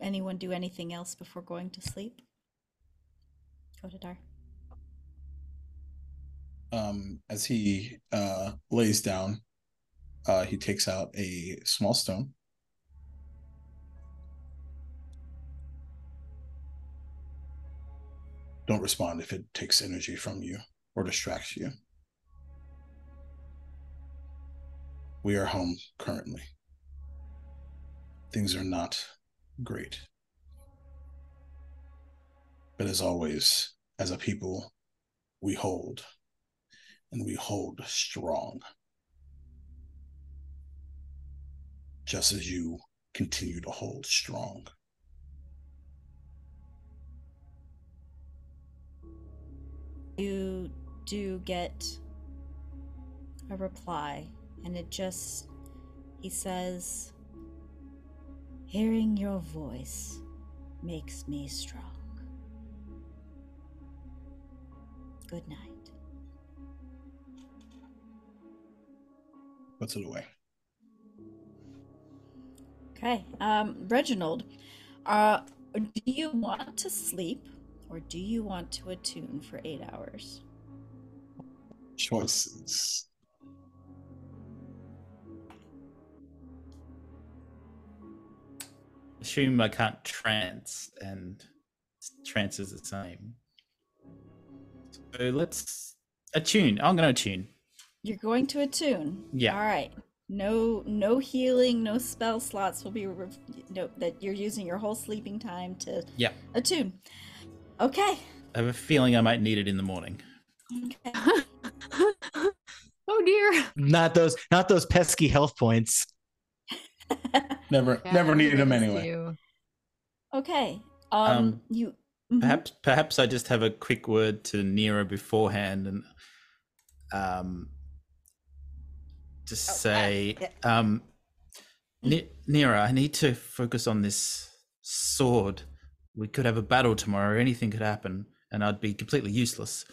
anyone do anything else before going to sleep? Go to Dar. um, as he uh, lays down, uh, he takes out a small stone. Don't respond if it takes energy from you or distracts you. We are home currently. Things are not great. But as always, as a people, we hold and we hold strong. Just as you continue to hold strong. You do get a reply, and it just. He says, Hearing your voice makes me strong. Good night. Puts it away. Okay. Um, Reginald, uh, do you want to sleep or do you want to attune for eight hours? Choices. Assume I can't trance, and trance is the same. So let's attune. I'm going to attune. You're going to attune. Yeah. All right. No, no healing, no spell slots will be. Re- no, that you're using your whole sleeping time to Yeah. attune. Okay. I have a feeling I might need it in the morning. Okay. oh dear. not those not those pesky health points Never, Yeah, never needed him anyway. due. Okay. Um, Um, you mhm. Perhaps, perhaps I just have a quick word to Nero beforehand and um, just Oh, uh, say, yeah. um, Ni- Nero, I need to focus on this sword. We could have a battle tomorrow. Anything could happen, and I'd be completely useless.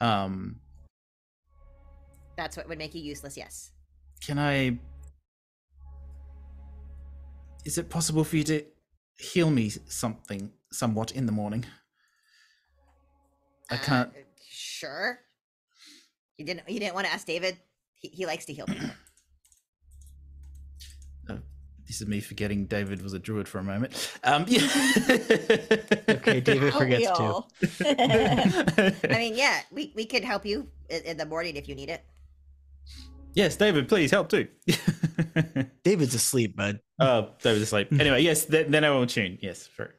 Um, That's what would make you useless. Yes. can I? Is it possible for you to heal me something somewhat in the morning? I Uh, can't. sure. You didn't. You didn't want to ask David. He, he likes to heal people. This is me forgetting David was a druid for a moment. Um, yeah. Okay, David Aren't forgets too. I mean, yeah, we, we could help you in, in the morning if you need it. Yes, David, please help too. David's asleep, bud. oh, David's asleep. Anyway, yes, then, then I will tune. Yes, sure.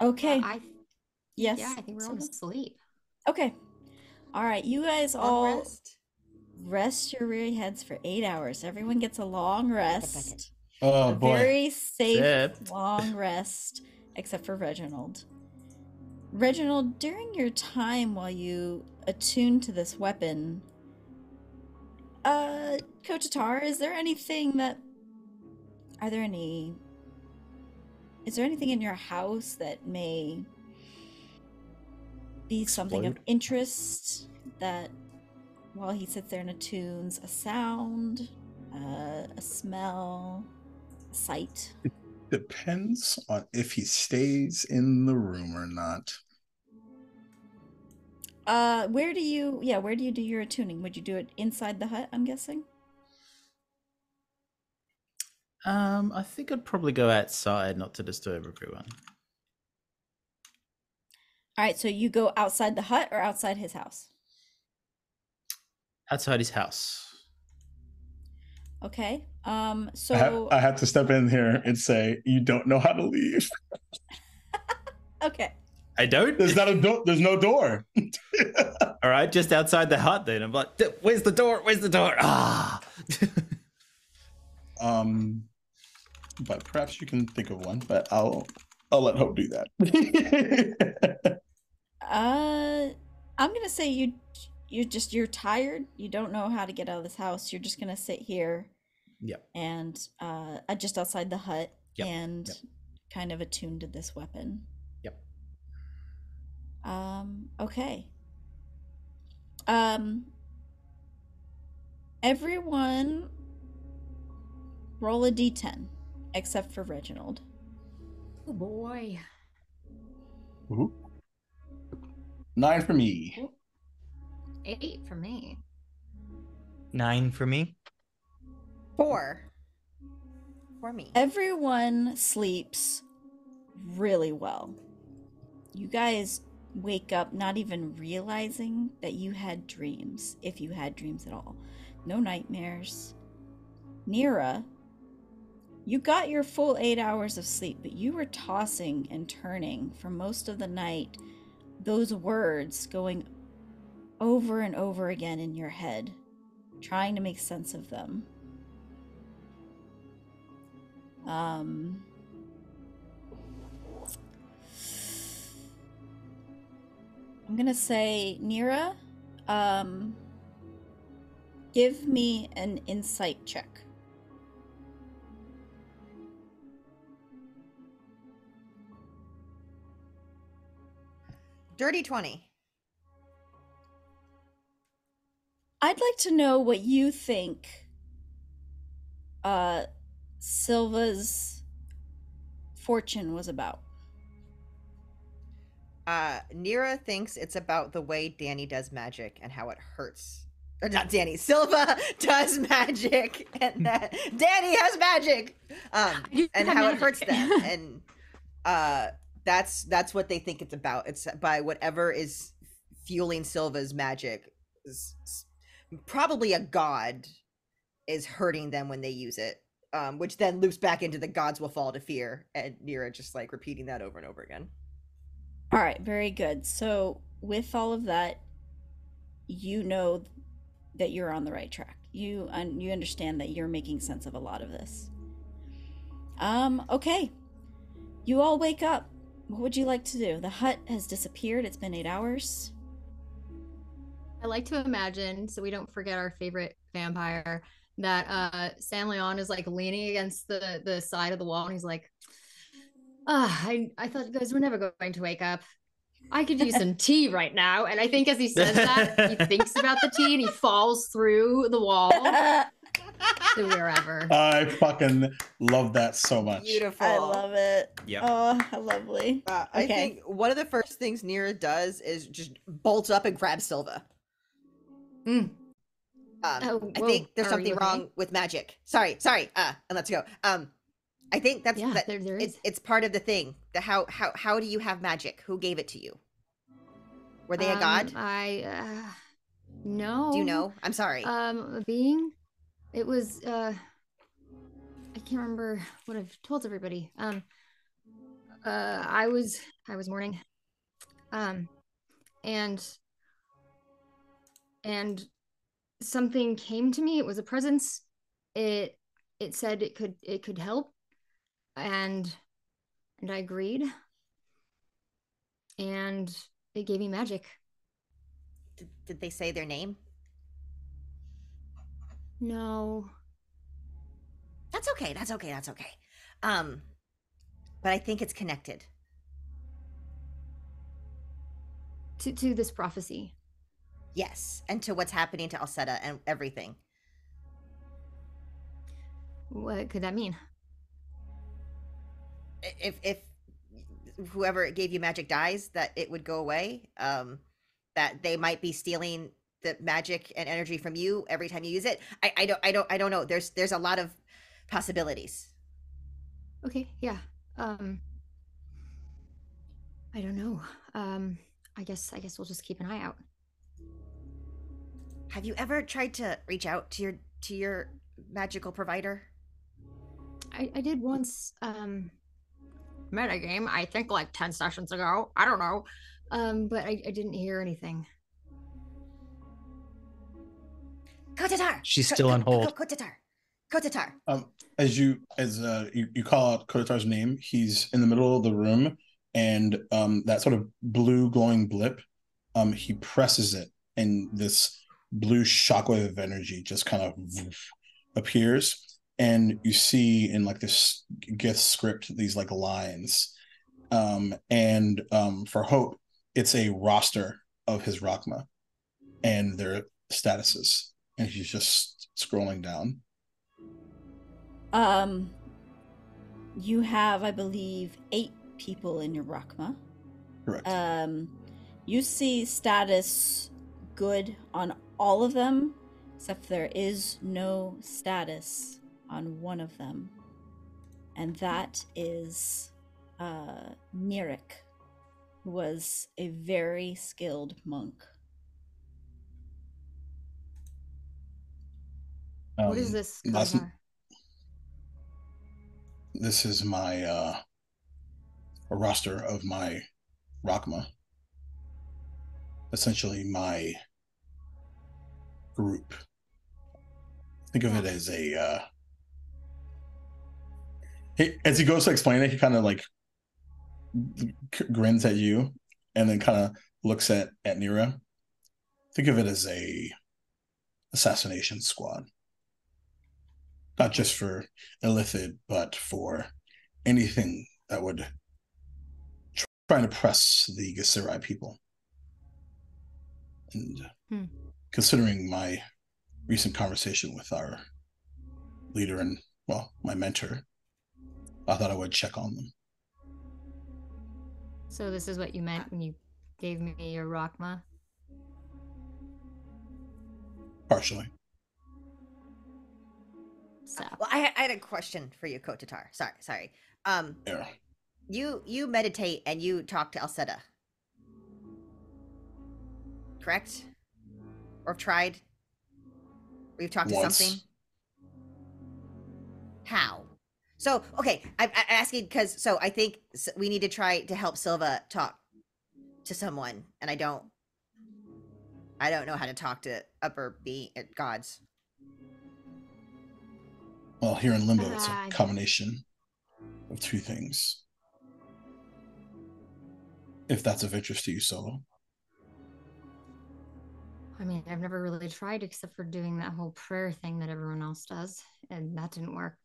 okay. I yes. yeah, I think we're all Silva? asleep. Okay. All right. You guys Long all rest. rest your weary heads for eight hours. Everyone gets a long rest. Oh a boy. very safe Except- long rest, except for Reginald. Reginald, during your time while you attune to this weapon, uh, Kotatar, is there anything that. Are there any. Is there anything in your house that may be something of interest that while he sits there and attunes a sound, uh, a smell, a sight? Depends on if he stays in the room or not. Uh, where do you? Yeah, where do you do your attuning? Would you do it inside the hut? I'm guessing. Um, I think I'd probably go outside, not to disturb everyone. All right, so you go outside the hut or outside his house? Outside his house. Okay. Um. I, ha- So I have, to step in here and say, "You don't know how to leave." okay. I don't. There's not a door. There's no door. All right, just outside the hut. Then I'm like, "Where's the door? Where's the door?" Ah. um, but perhaps you can think of one. But I'll I'll let Hope do that. Uh, I'm gonna say you. You just you're tired. You don't know how to get out of this house. You're just gonna sit here yep. and uh, uh, just outside the hut Yep, and yep. kind of attuned to this weapon. Yep. Um. Okay. Um. Everyone, roll a d10, except for Reginald. Oh boy. Ooh. Nine for me. Eight for me. Nine for me. Four. For me. Everyone sleeps really well. You guys wake up not even realizing that you had dreams, if you had dreams at all. No nightmares. Nira, you got your full eight hours of sleep, but you were tossing and turning for most of the night, those words going over and over again in your head, trying to make sense of them. Um, I'm gonna say Nira. Um, give me an insight check. Dirty 20. I'd like to know what you think uh Silva's fortune was about. Uh, Nira thinks it's about the way Dani does magic and how it hurts. Or not Dani, Silva does magic and that Danny has magic. Um, and have how it hurts them. And uh, that's that's what they think it's about. It's by whatever is fueling Silva's magic. Is probably a god is hurting them when they use it. Um, which then loops back into the gods will fall to fear, and Nira just like repeating that over and over again. All right, very good. So, with all of that, you know that you're on the right track. You un- you understand that you're making sense of a lot of this. Um, okay. You all wake up. What would you like to do? The hut has disappeared. It's been eight hours. I like to imagine, so we don't forget our favorite vampire, that uh San'laeon is like leaning against the the side of the wall and he's like, Ah, I, I thought you guys were never going to wake up. I could use some tea right now. And I think as he says that, he thinks about the tea and he falls through the wall to wherever. I fucking love that so much. Beautiful. I love it. Yeah. Oh, how lovely. Uh, I think one of the first things Nira does is just bolts up and grabs Silva. Mm. Um, Oh, I think there's are something okay? wrong with magic. Sorry, sorry. Uh, and let's go. Um, I think that's Yeah, that, there, there it's is. it's part of the thing. The how how how do you have magic? Who gave it to you? Were they a god? Um, I uh, no. Do you know? I'm sorry. Um, a being. It was uh, I can't remember what I've told everybody. Um, uh, I was I was mourning, um, and and something came to me. It was a presence. It it said it could it could help, and and I agreed. And it gave me magic. did, did they say their name? No. That's okay. That's okay. That's okay. Um, but I think it's connected. To to this prophecy. Yes, and to what's happening to Alseta and everything. What could that mean? If if whoever gave you magic dies, that it would go away. Um, that they might be stealing the magic and energy from you every time you use it. I, I don't I don't I don't know. There's there's a lot of possibilities. Okay, yeah. Um I don't know. Um I guess I guess we'll just keep an eye out. Have you ever tried to reach out to your to your magical provider? I, I did once um metagame, I think like 10 sessions ago. I don't know. Um, but I, I didn't hear anything. Kotatar. She's still on hold. Kotatar. Kotatar. Um, as you as uh you, you call out Kotar's name, he's in the middle of the room, and um that sort of blue glowing blip, um he presses it, and this blue shockwave of energy just kind of appears, and you see in like this Gith script these like lines, um and um for Hope, it's a roster of his rrakkma, and their statuses, and he's just scrolling down. Um, you have, I believe, eight people in your rrakkma. Correct. Um, you see status good on all of them, except there is no status on one of them, and that is uh, Nirik, who was a very skilled monk. what is Um, this? that's- Kotar? This is my uh a roster of my rrakkma. Essentially my group. Think of it as a uh he, as he goes to explain it, he kind of like grins at you and then kind of looks at at Nira. Think of it as a assassination squad. Not just for Illithid, but for anything that would try and oppress the Githzerai people. And Hmm. Considering my recent conversation with our leader and, well, my mentor, I thought I would check on them. So this is what you meant when you gave me your rrakkma? Partially. So Well, I, I had a question for you, Kotatar. Sorry, sorry. Um, Yeah. you you meditate and you talk to Alseta, correct? Or have tried? Or you've talked to something? How? So okay, I'm, I'm asking because so I think we need to try to help Silva talk to someone, and I don't. I don't know how to talk to upper be uh, gods. Well, here in Limbo, it's Ah, a combination of two things. If that's of interest to you, Solo. I mean, I've never really tried except for doing that whole prayer thing that everyone else does, and that didn't work.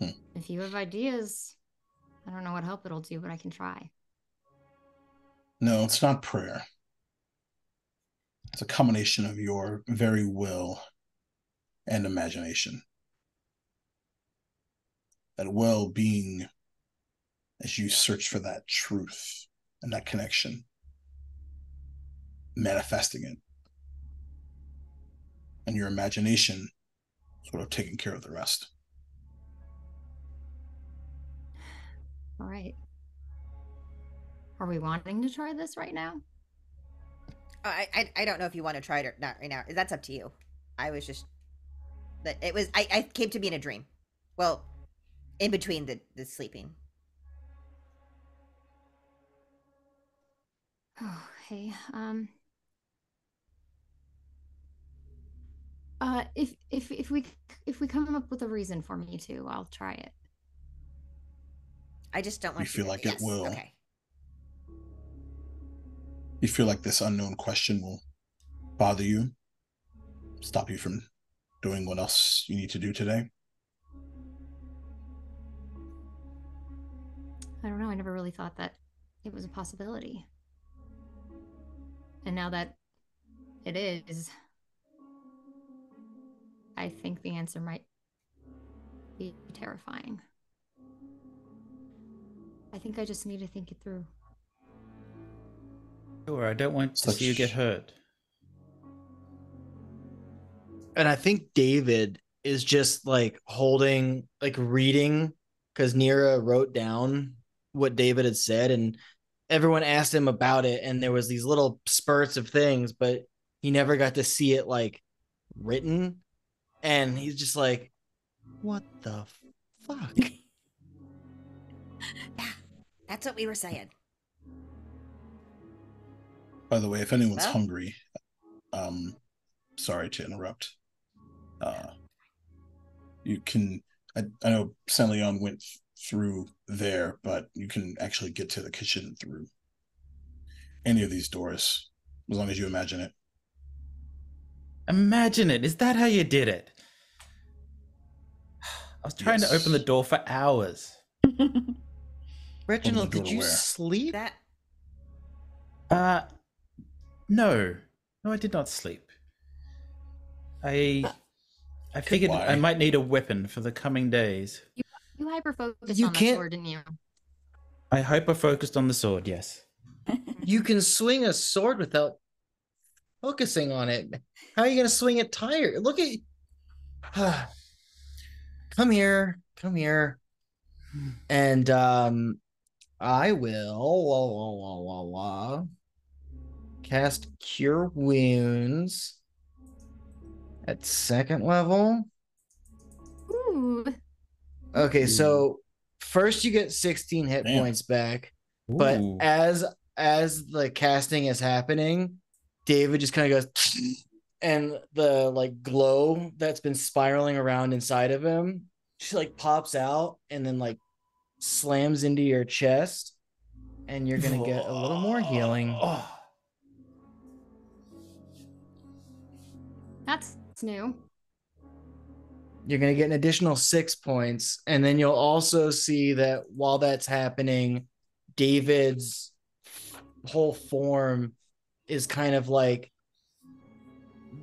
Hmm. If you have ideas, I don't know what help it'll do, but I can try. No, it's not prayer. It's a combination of your very will and imagination. That will being as you search for that truth and that connection, manifesting it. And your imagination sort of taking care of the rest. All right. Are we wanting to try this right now? Oh, I, I I don't know if you want to try it or not right now. That's up to you. I was just that it was I, I came to be in a dream. Well, in between the, the sleeping. Oh, hey. Um. Uh, if if if we if we come up with a reason for me to, I'll try it. I just don't want feel to- like it yes, will. Okay. You feel like this unknown question will bother you, stop you from doing what else you need to do today. I don't know. I never really thought that it was a possibility. And now that it is, I think the answer might be terrifying. I think I just need to think it through. Sure, I don't want to see you get hurt. and I think David is just like holding, like reading, because Nira wrote down what David had said, and everyone asked him about it, and there was these little spurts of things, but he never got to see it like written, and he's just like, "What the fuck?" Yeah, That's what we were saying. By the way, if anyone's Well- hungry, um, sorry to interrupt. Uh, you can. I, I know San'laeon went th- through there, but you can actually get to the kitchen through any of these doors, as long as you imagine it. Imagine it. Is that how you did it? I was trying to open the door for hours. Reginald, did you where? sleep? That Uh, no, no, I did not sleep. I, I figured I might need a weapon for the coming days. You hyper focused You on can't- the sword, didn't you? I hyper focused on the sword. Yes. You can swing a sword without focusing on it. How are you going to swing it tired? Look at. come here, come here, and um, I will wah, wah, wah, wah, wah, cast Cure Wounds at second level. Ooh. Okay, Ooh. so first you get 16 hit Damn. points back. but as as the casting is happening david just kind of goes and the like glow that's been spiraling around inside of him just like pops out and then like slams into your chest and you're gonna get a little more healing That's new. you're gonna get an additional six points and then you'll also see that while that's happening david's whole form is kind of like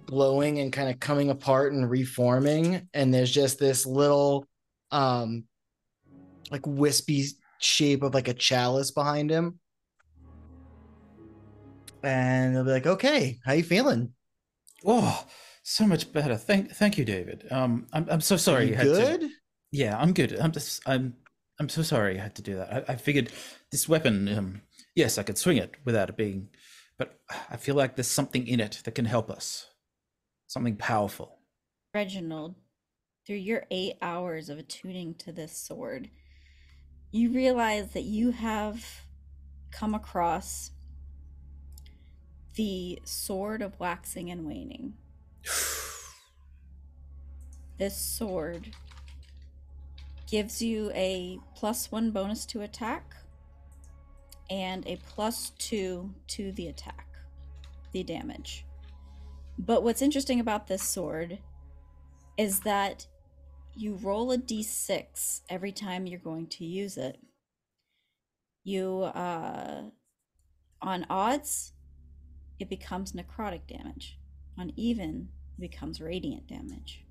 glowing and kind of coming apart and reforming and there's just this little um like wispy shape of like a chalice behind him and they'll be like okay how you feeling oh, so much better. Thank, thank you, David. Um, I'm, I'm so sorry. you you had to- good Yeah, I'm good. I'm just I'm I'm so sorry I had to do that. I, I figured this weapon, um, yes, I could swing it without it being, but I feel like there's something in it that can help us. Something powerful. Reginald, through your eight hours of attuning to this sword, you realize that you have come across the Sword of Waxing and Waning. This sword gives you a plus one bonus to attack and a plus two to the attack, the damage. But what's interesting about this sword is that you roll a d6 every time you're going to use it. You, uh, on odds, it becomes necrotic damage. On even, it becomes radiant damage.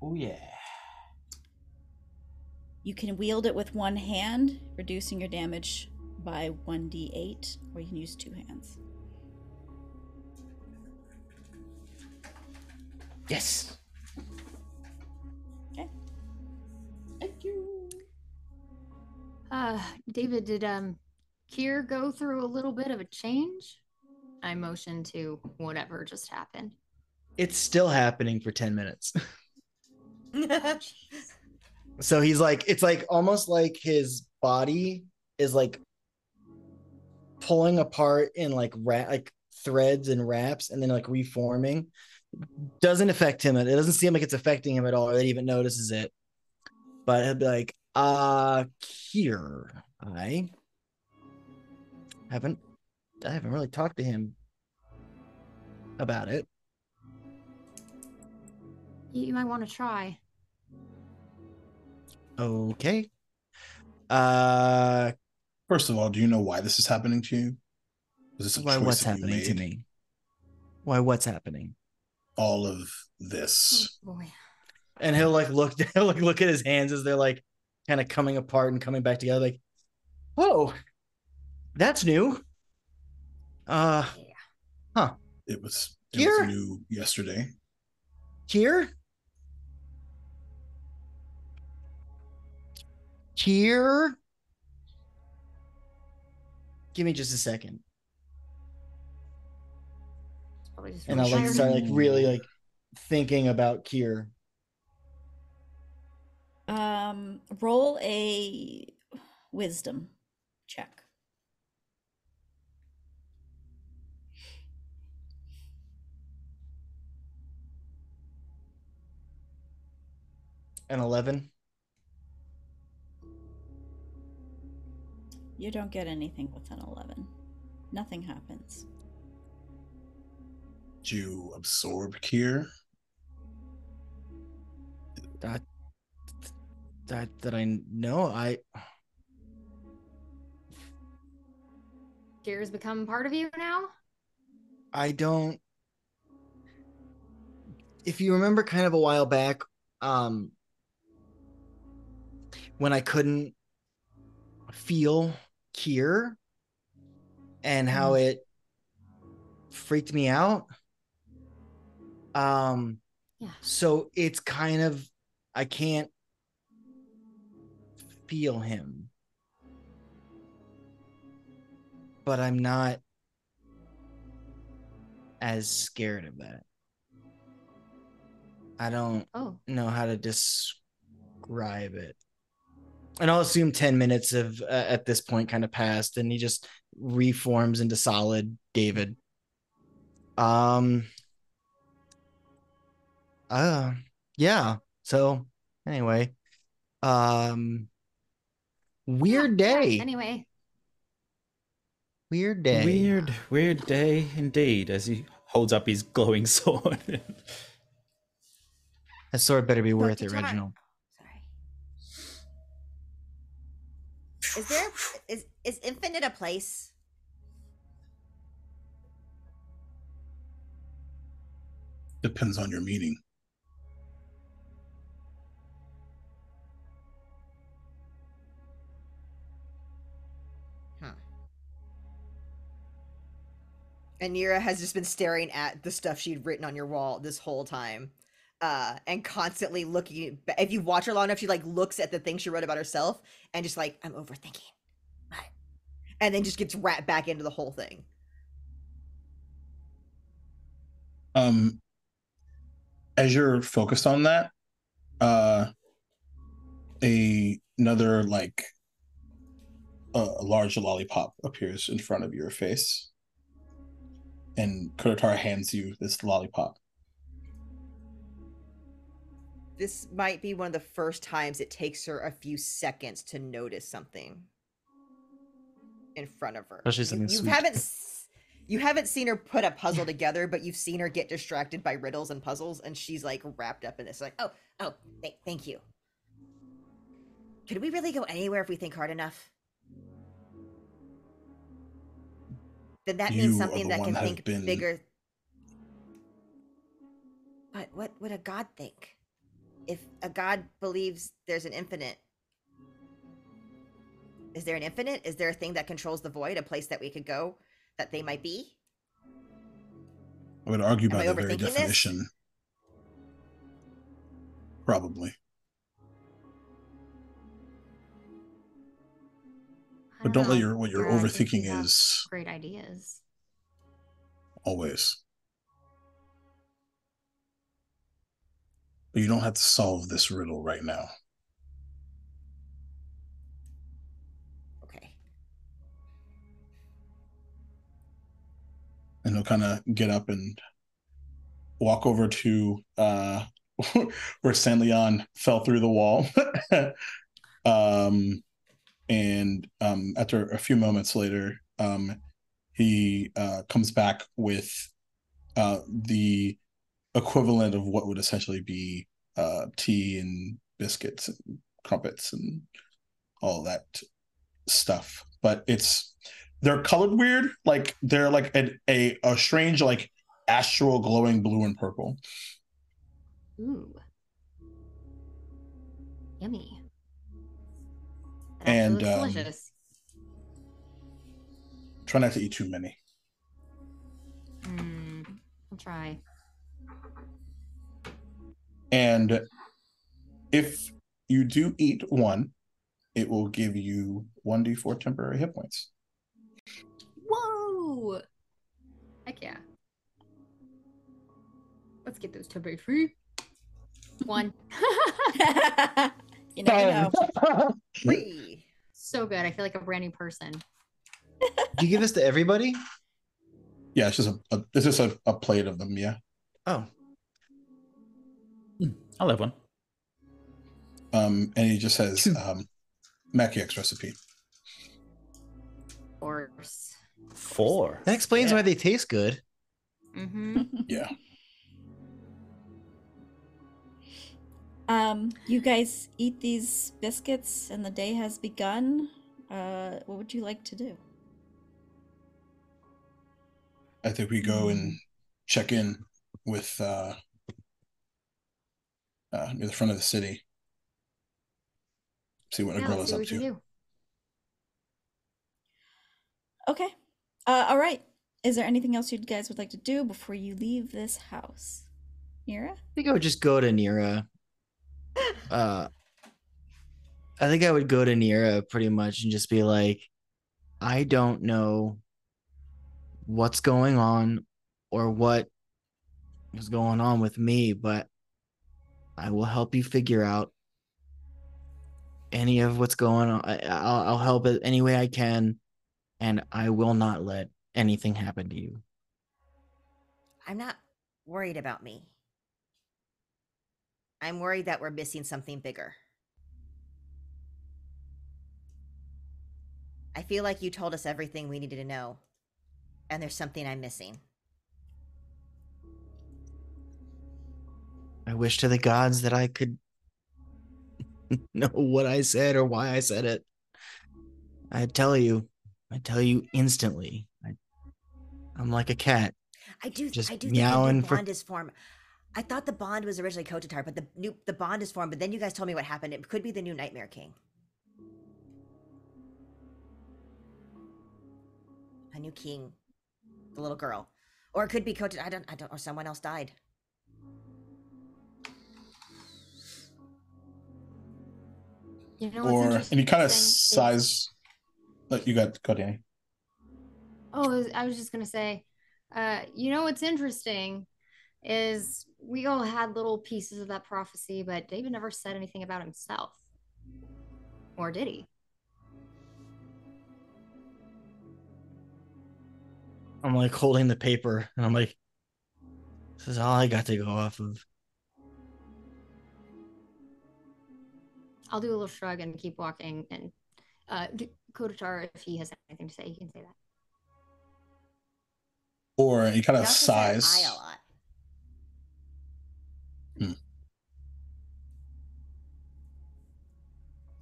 Oh yeah. You can wield it with one hand, reducing your damage by 1d8, or you can use two hands. Yes. Okay. Uh, David, did um, Kier go through a little bit of a change? I motion to whatever just happened. It's still happening for 10 minutes. So he's like, it's like almost like his body is like pulling apart in like rat like threads and wraps and then like reforming. Doesn't affect him. It doesn't seem like it's affecting him at all, or that he even notices it. But he'll be like, uh here. I haven't I haven't really talked to him about it. You, you might want to try. Okay. Uh First of all, do you know why this is happening to you? Is this a why what's happening to me? Why what's happening? All of this. Oh, boy. And he'll like look he'll like look at his hands as they're like kind of coming apart and coming back together, like, oh, that's new. Uh huh. It was it Here? was new yesterday. here? Here? Give me just a second. It's just And I'll like tired. start like really like thinking about Kier. Um, roll a wisdom check. An eleven. You don't get anything with an 11. Nothing happens. Did you absorb Kier? That that that I know. I Kier's become part of you now? I don't. If you remember, kind of a while back, um, when I couldn't feel Kier and how it freaked me out. Um, Yeah. so it's kind of I can't feel him, but I'm not as scared of that. I don't Oh, know how to describe it. And I'll assume 10 minutes of uh, at this point kind of passed and he just reforms into solid David. Um uh yeah. So anyway, um weird yeah, day. Anyway, Weird day. Weird, weird day indeed. As he holds up his glowing sword. That sword better be worth it, Tar- Reginald. Sorry. Is there is is infinite a place? Depends on your meaning. And Nira has just been staring at the stuff she'd written on your wall this whole time. Uh, and constantly looking if you watch her long enough, she like looks at the things she wrote about herself and just like, I'm overthinking. And then just gets wrapped back into the whole thing. Um, as you're focused on that, uh, a another like a large lollipop appears in front of your face. And Kurotara hands you this lollipop. This might be one of the first times it takes her a few seconds to notice something in front of her. Especially You- something you sweet. haven't you haven't seen her put a puzzle together, but you've seen her get distracted by riddles and puzzles, and she's like wrapped up in this. Like, oh, oh, th- thank you. Could we really go anywhere if we think hard enough? Then that You means something that can think been- bigger. But what would a god think? If a god believes there's an infinite, is there an infinite? Is there a thing that controls the void, a place that we could go that they might be? I would argue Am by I the very overthinking this? definition. Probably. But don't let your what you're where I think overthinking is great ideas. always. But you don't have to solve this riddle right now. Okay. and he'll kind of get up and walk over to uh where San'laeon fell through the wall. um and um after a few moments later, um he uh comes back with uh the equivalent of what would essentially be uh tea and biscuits and crumpets and all that stuff. But it's they're colored weird like they're like a, a a strange like astral glowing blue and purple Ooh. Yummy. That And, actually um, delicious. try not to eat too many Mm, I'll try. and if you do eat one it will give you 1d4 temporary hit points Whoa! Heck yeah. Let's get those temporary free. One. you never know. So good. I feel like a brand new person. Do you give this to everybody? yeah it's just a, a it's just a, a plate of them yeah Oh, I'll have one. um and he just says um Mackie's recipe Of course. Four. that explains Yeah. why they taste good. Mm-hmm. yeah Um, you guys eat these biscuits and the day has begun. Uh, what would you like to do? I think we go and check in with uh, uh near the front of the city. See what Yeah, let's Agrilla's up to. Okay. Uh, all right. Is there anything else you guys would like to do before you leave this house? Nira? I think I would just go to Nira. Uh, I think I would go to Nira pretty much and just be like, I don't know what's going on or what is going on with me, but I will help you figure out any of what's going on. I, I'll, I'll help it any way I can, and I will not let anything happen to you. I'm not worried about me. I'm worried that we're missing something bigger. I feel like you told us everything we needed to know, and there's something I'm missing. I wish to the gods that I could know what I said or why I said it. I tell you, I tell you instantly. I, I'm like a cat. I do, Just I do think the meowing for- bond is formed. I thought the bond was originally Kotatar, but the new the bond is formed. But then you guys told me what happened. It could be the new Nightmare King. A new king, the little girl, or it could be Kotatar. I don't, I don't, or someone else died. You know what's Or interesting and he kind of is- sighs. Let you got go, Danny. Oh, I was- I was just gonna say, uh, you know what's interesting is we all had little pieces of that prophecy, but David never said anything about himself. Or did he? I'm like holding the paper and I'm like, this is all I got to go off of. I'll do a little shrug and keep walking. And uh, d- Kotatar, if he has anything to say, he can say that. Or he kind of also said I sighs. Hmm.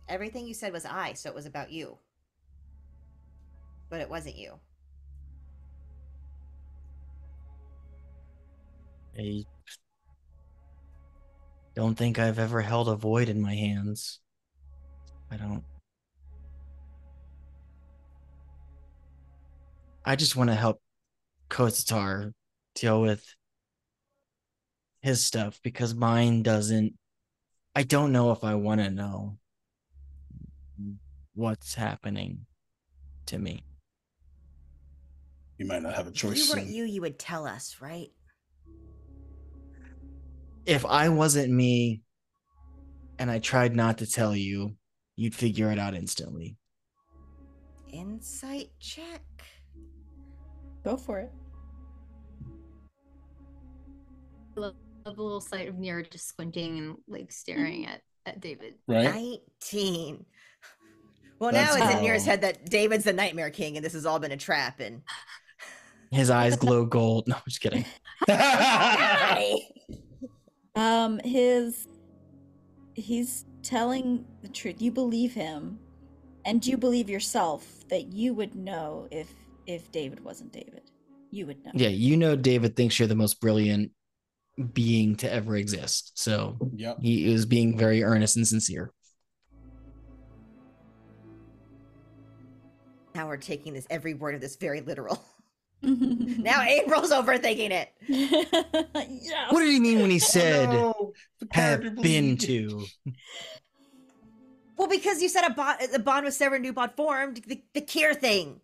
Everything you said was I, so it was about you. But it wasn't you. I don't think I've ever held a void in my hands. I don't. I just want to help Kotatar deal with his stuff because mine doesn't. I don't know if I want to know what's happening to me. You might not have a If choice. you weren't in- you, you would tell us, right? If I wasn't me and I tried not to tell you, you'd figure it out instantly. Insight check. Go for it. Love a little sight of Nira just squinting and like staring at, at David. right? 19. Well, That's now it's in how- Nira's head that David's the Nightmare King and this has all been a trap. And His eyes glow gold. No, I'm just kidding. Um, his he's telling the truth. You believe him, and you believe yourself that you would know if if David wasn't David. You would know. Yeah, you know David thinks you're the most brilliant being to ever exist. So yep. he is being very earnest and sincere. now we're taking this every word of this very literal. now Now April's overthinking it. yes. What did he mean when he said Oh, no, have been to? Well, because you said a bond, the bond was severed, new bond formed, the, the Kier thing.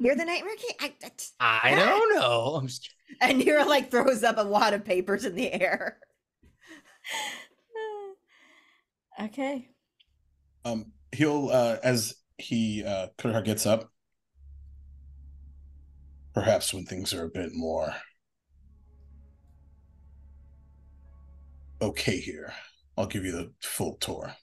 You're the Nightmare King. I, I- I don't know. I'm just and Nira like throws up a wad of papers in the air. okay. Um, he'll uh, as he uh, Kurhar gets up. Perhaps when things are a bit more okay here, I'll give you the full tour.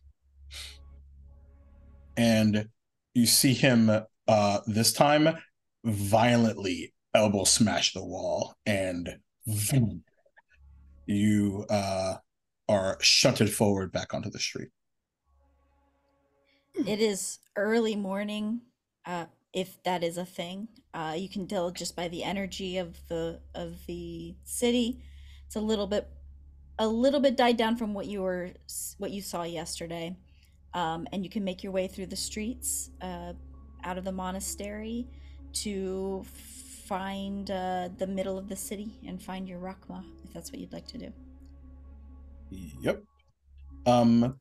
And you see him uh, this time violently elbow smash the wall, and you uh, are shunted forward back onto the street. It is early morning, uh, if that is a thing. Uh, you can tell just by the energy of the of the city. It's a little bit, a little bit died down from what you were what you saw yesterday, um, and you can make your way through the streets, uh, out of the monastery, to find uh, the middle of the city and find your rrakkma, if that's what you'd like to do. Yep. Um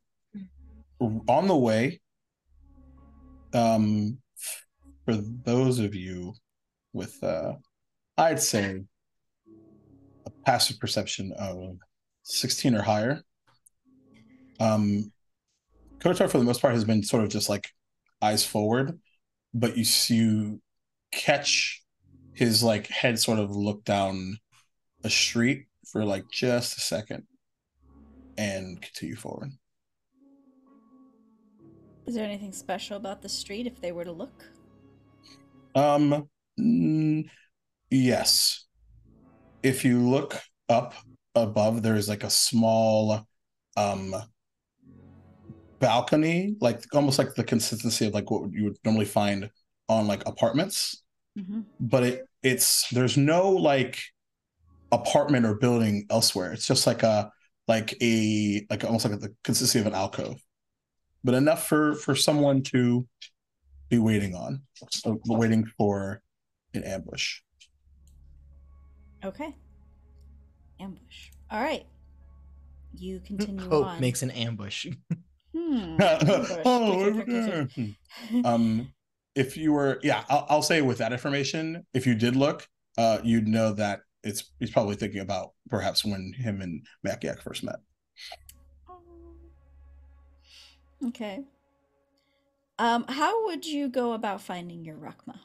on the way, um for those of you with uh I'd say a passive perception of 16 or higher. Um Kotar for the most part has been sort of just like eyes forward, but you see you catch his like head sort of look down a street for like just a second and continue forward. Is there anything special about the street if they were to look? Um, mm, yes. If you look up above, there is like a small, um, balcony, like almost like the consistency of like what you would normally find on like apartments, Mm-hmm. but it it's there's no like apartment or building elsewhere. It's just like a like a like almost like the consistency of an alcove, but enough for for someone to be waiting on, so waiting for an ambush. Okay. Ambush. All right. You continue Hope on. makes an ambush. Hmm. oh, Ambush. Clicker, um, if you were, yeah, I'll, I'll say with that information, if you did look, uh, you'd know that it's he's probably thinking about perhaps when him and Maciak first met. Okay. Um, how would you go about finding your rrakkma?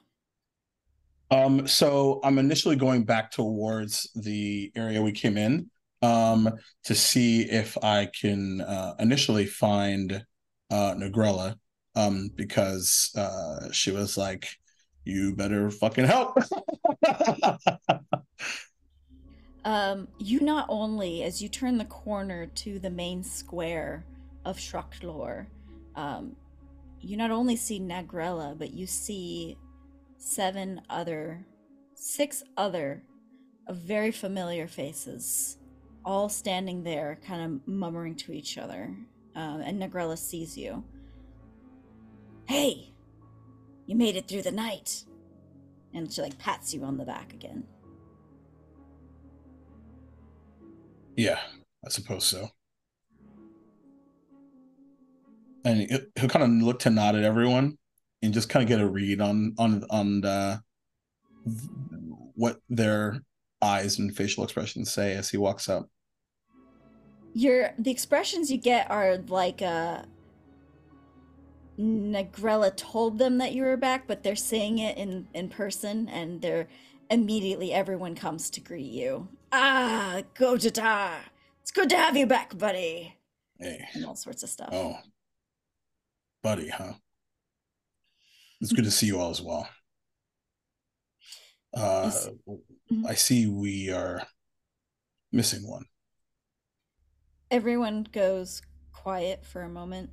Um, so I'm initially going back towards the area we came in um, to see if I can uh, initially find uh, Negrella um, because uh, she was like, "You better fucking help." Um, you not only, as you turn the corner to the main square of Shra'kt'lor, um, you not only see Nagrella, but you see seven other, six other very familiar faces, all standing there, kind of murmuring to each other. Um, and Nagrella sees you. Hey, you made it through the night. And she like pats you on the back again. yeah, I suppose so. And he'll kind of look to nod at everyone and just kind of get a read on on on the, what their eyes and facial expressions say as he walks up. Your the expressions you get are like uh Negrella told them that you were back, but they're saying it in in person, and they're immediately everyone comes to greet you. Ah, Gojata, it's good to have you back, buddy, Hey, and all sorts of stuff. oh, buddy, huh? It's good to see you all as well. Uh, Yes. Mhm. I see we are missing one. Everyone goes quiet for a moment,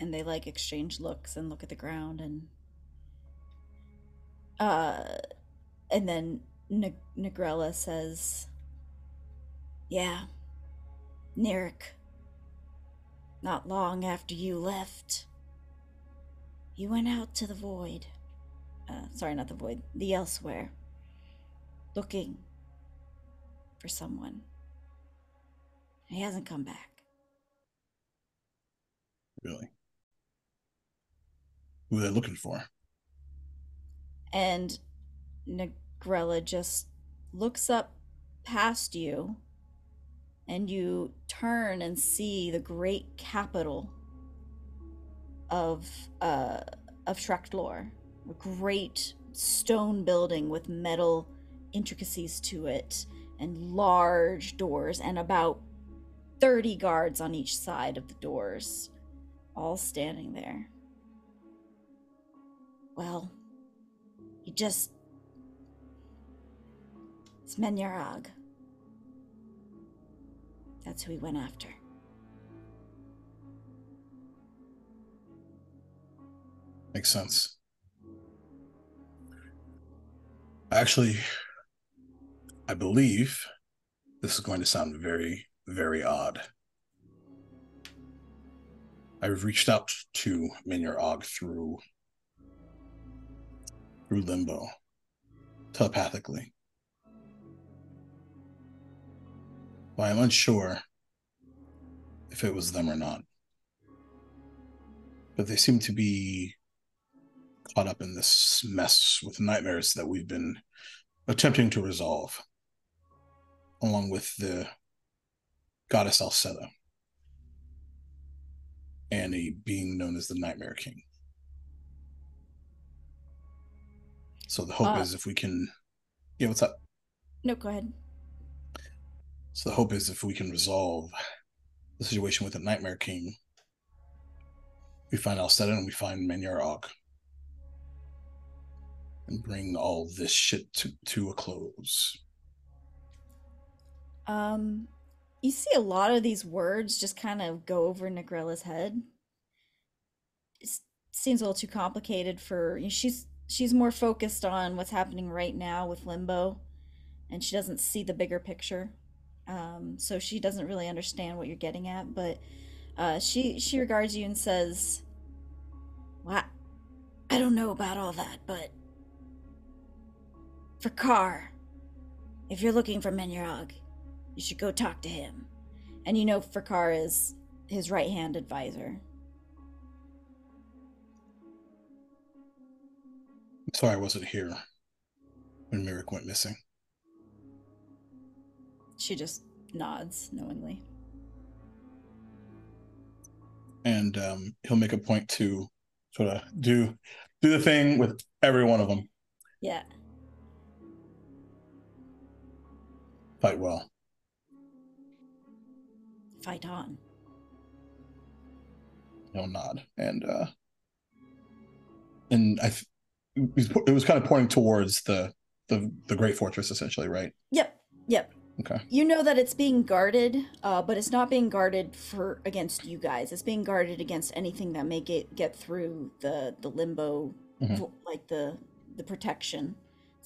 and they like exchange looks and look at the ground, and uh, and then N- Negrella says, "Yeah, Nirik. Not long after you left, you went out to the void. Uh, sorry, not the void, the elsewhere, looking for someone. He hasn't come back." Really, who are they looking for? and Negrella just looks up past you and you turn and see the great capital of uh of Shra'kt'lor. A great stone building with metal intricacies to it and large doors and about 30 guards on each side of the doors all standing there. Well, he just. It's Menyarag. That's who he went after. Makes sense. Actually, I believe this is going to sound very, very odd. I've reached out to Minyar Og through through limbo telepathically. But I'm unsure if it was them or not. But they seem to be caught up in this mess with nightmares that we've been attempting to resolve, along with the goddess Alseta and a being known as the Nightmare King. So the hope Uh, is if we can, yeah, what's up? No, go ahead. So the hope is if we can resolve the situation with the Nightmare King, we find Alseta and we find Menyar Og. And bring all this shit to, to a close. Um, you see a lot of these words just kind of go over Negrella's head. It seems a little too complicated for she's she's more focused on what's happening right now with Limbo, and she doesn't see the bigger picture. Um, so she doesn't really understand what you're getting at, but uh, she she regards you and says, "What? I don't know about all that, but for Carr, if you're looking for Menyarog, you should go talk to him. And you know Fakar is his right hand advisor. I'm sorry I wasn't here when Mirik went missing. She just nods knowingly. And um, he'll make a point to sort of do do the thing with every one of them. Yeah. Fight well. Fight on. He'll nod and uh and I th- it was kind of pointing towards the the the great fortress essentially, right? Yep. Yep. Okay. You know that it's being guarded, uh, but it's not being guarded for against you guys. It's being guarded against anything that may get get through the the limbo, Mhm. like the the protection,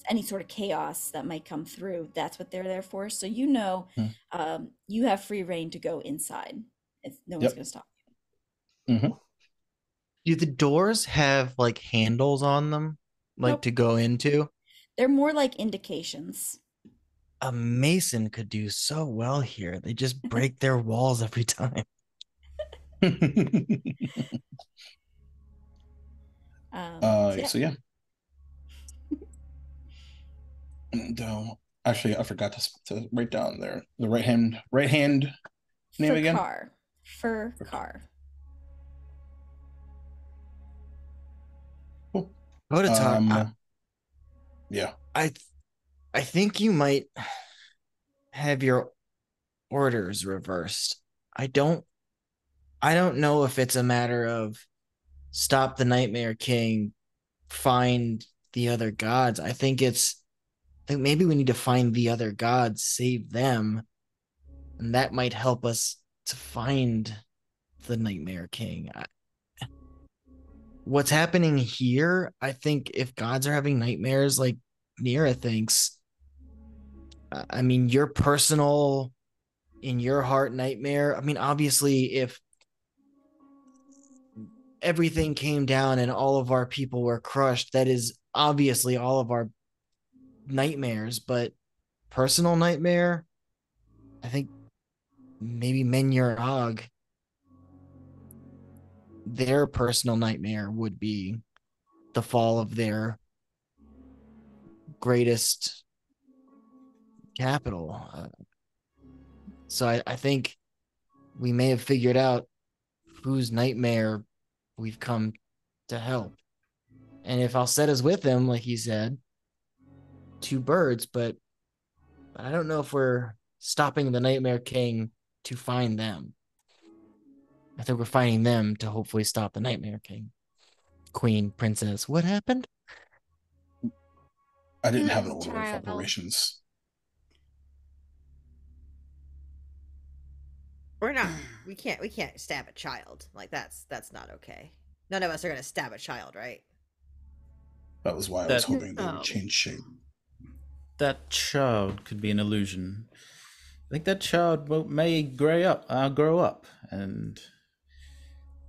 any sort of chaos that might come through. That's what they're there for. So you know, Hmm. um, you have free reign to go inside. It's, no one's Yep. gonna stop. You. Do the doors have like handles on them, like Nope. to go into? They're more like indications. A mason could do so well here. They just break their walls every time. Um, Uh, so yeah. so yeah. And uh, actually, I forgot to, to write down there the right hand right hand name again? Car. Fur car. Go to talk. Um, I, yeah. I, I think you might have your orders reversed. I don't, I don't know if it's a matter of stop the Nightmare King, find the other gods. I think it's, Think maybe we need to find the other gods, save them, and that might help us to find the Nightmare King. I, what's happening here, I think if gods are having nightmares like Nira thinks, I mean, your personal, in your heart nightmare, I mean, obviously, if everything came down and all of our people were crushed, that is obviously all of our nightmares, but personal nightmare, I think maybe Menyor Og their personal nightmare would be the fall of their greatest capital. Uh, so I, I think we may have figured out whose nightmare we've come to help. And if Alseta's with him, like he said, two birds, but, but I don't know if we're stopping the Nightmare King to find them. I think we're finding them to hopefully stop the Nightmare King. Queen, princess, what happened? I didn't have an order child. of operations. We're not. We can't. We can't stab a child. Like that's that's not okay. None of us are gonna stab a child, right? That was why I was That- hoping they Oh. would change shape. That child could be an illusion. I think that child will, may grow up, uh, grow up, and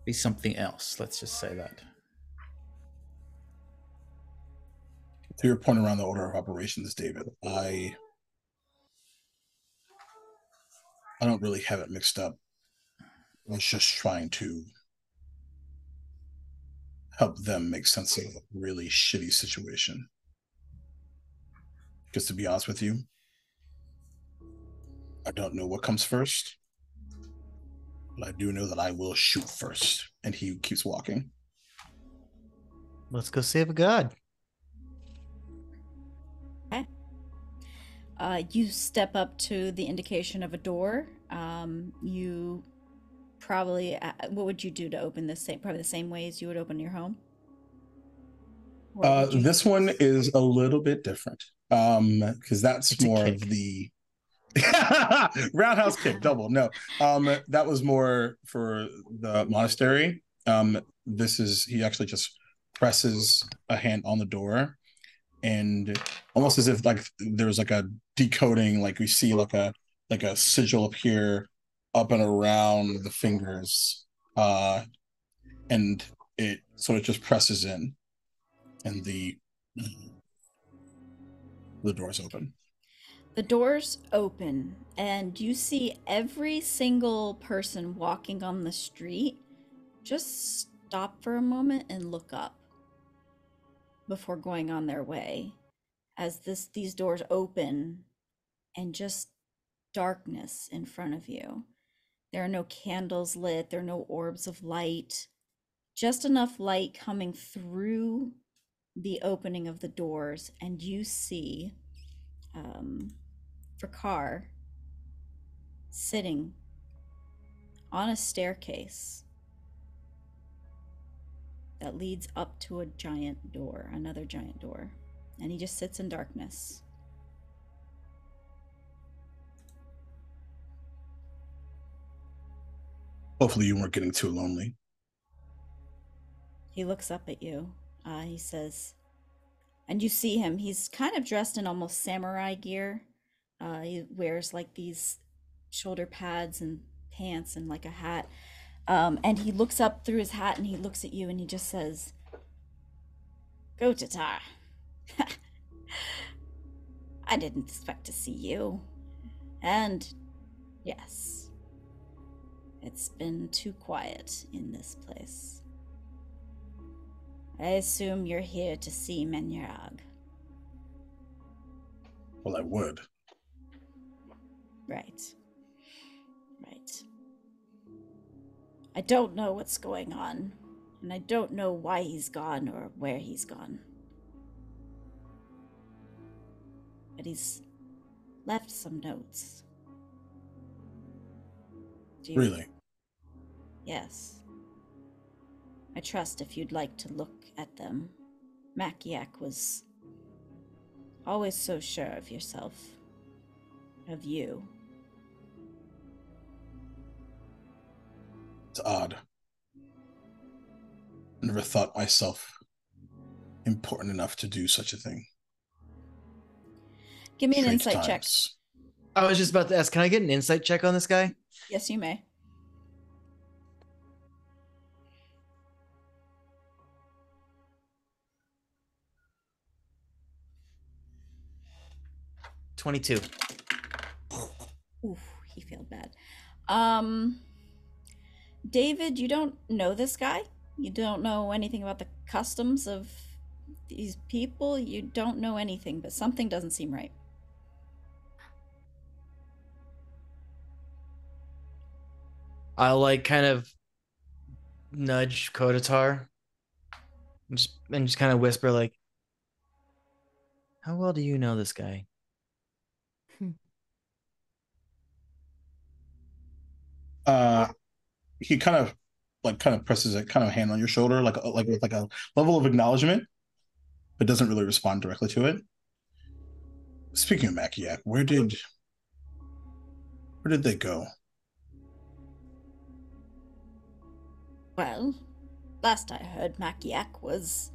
be something else. Let's just say that. To your point around the order of operations, David, I I don't really have it mixed up. I was just trying to help them make sense of a really shitty situation. Because to be honest with you, I don't know what comes first. But I do know that I will shoot first. And he keeps walking. Let's go save a god. Uh, you step up to the indication of a door. Um, you probably, uh, what would you do to open this? Same, probably the same ways you would open your home. Uh, you- this one is a little bit different. Um, because that's It's more of the roundhouse kick double. No, um, that was more for the monastery. Um, this is he actually just presses a hand on the door, and almost as if like there's like a decoding, like we see like a like a sigil appear up and around the fingers, uh, and it sort of just presses in, and the the doors open. The doors open, and you see every single person walking on the street just stop for a moment and look up before going on their way as this these doors open and just darkness in front of you. There are no candles lit, there are no orbs of light, just enough light coming through the opening of the doors, and you see um, Fakar sitting on a staircase that leads up to a giant door, another giant door. And he just sits in darkness. Hopefully, you weren't getting too lonely. He looks up at you. Uh, he says, and you see him. He's kind of dressed in almost samurai gear. Uh, he wears like these shoulder pads and pants and like a hat. Um, and he looks up through his hat and he looks at you and he just says, Kotatar. I didn't expect to see you. And yes, it's been too quiet in this place. I assume you're here to see Menyarag. Well, I would. Right. Right. I don't know what's going on, and I don't know why he's gone or where he's gone. But he's left some notes. Do you- Really? Yes. I trust if you'd like to look at them. Makiak was always so sure of yourself, of you. It's odd. I never thought myself important enough to do such a thing. Give me an Strange insight check. I was just about to ask, can I get an insight check on this guy? Yes, you may. Twenty-two. Oof, he failed bad. Um, David, you don't know this guy. You don't know anything about the customs of these people. You don't know anything, but something doesn't seem right. I'll like kind of nudge Kotatar and just, and just kind of whisper like, "How well do you know this guy?" Uh, he kind of like kind of presses a kind of hand on your shoulder, like like with like a level of acknowledgement, but doesn't really respond directly to it. Speaking of Makiak, where did where did they go? Well, last I heard, Makiak was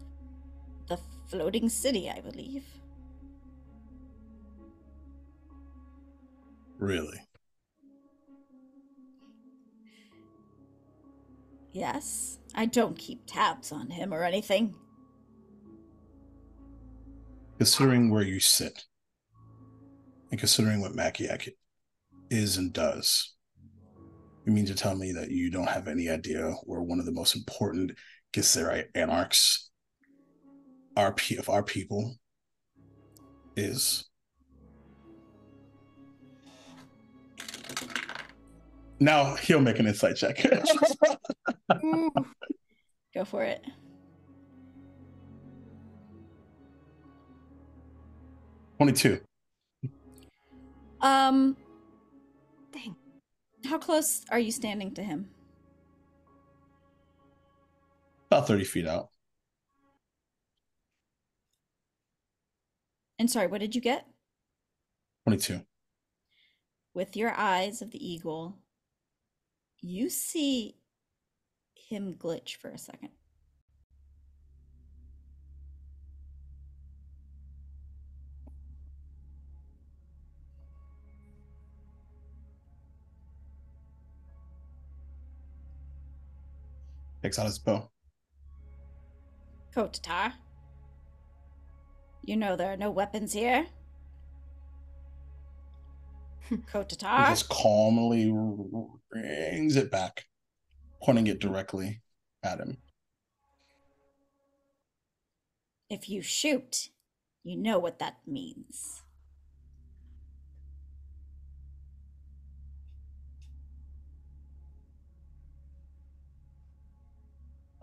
the floating city, I believe. Really? Yes, I don't keep tabs on him or anything. Considering where you sit, and considering what Makiak is and does, you mean to tell me that you don't have any idea where one of the most important Githzerai anarchs our pe- of our people is? Now he'll make an insight check. Go for it. Twenty-two. Um, Dang. how close are you standing to him? About thirty feet out. And sorry, what did you get? Twenty-two. With your eyes of the eagle, you see him glitch for a second. Takes out his bow. Kotatar. You know there are no weapons here. He Kotatar. just calmly rings it back, pointing it directly at him. If you shoot, you know what that means.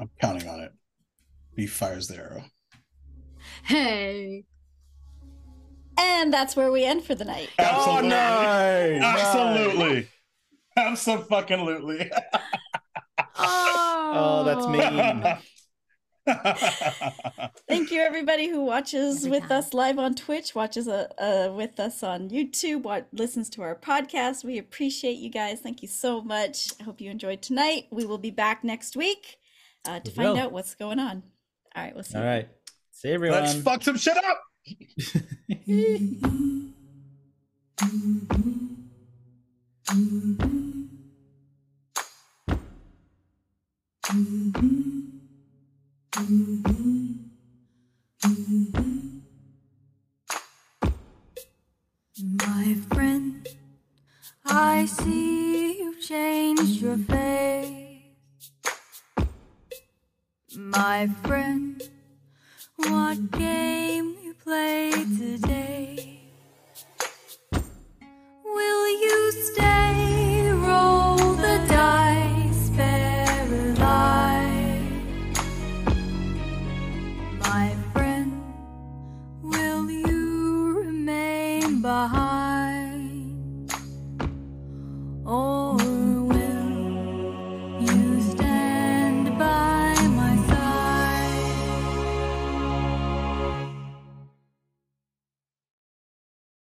I'm counting on it. He fires the arrow. Hey. And that's where we end for the night. Absolutely. Oh, no! Absolutely. Absolutely. Oh, that's mean. Thank you, everybody who watches Every with time. us live on Twitch, watches uh, uh, with us on YouTube, what listens to our podcast. We appreciate you guys. Thank you so much. I hope you enjoyed tonight. We will be back next week uh, to We find will. out what's going on. All right, we'll see. All you. right. See everyone. Let's fuck some shit up. Mm-hmm. Mm-hmm. Mm-hmm. My friend, I see you've changed your face. My friend, what game you play today?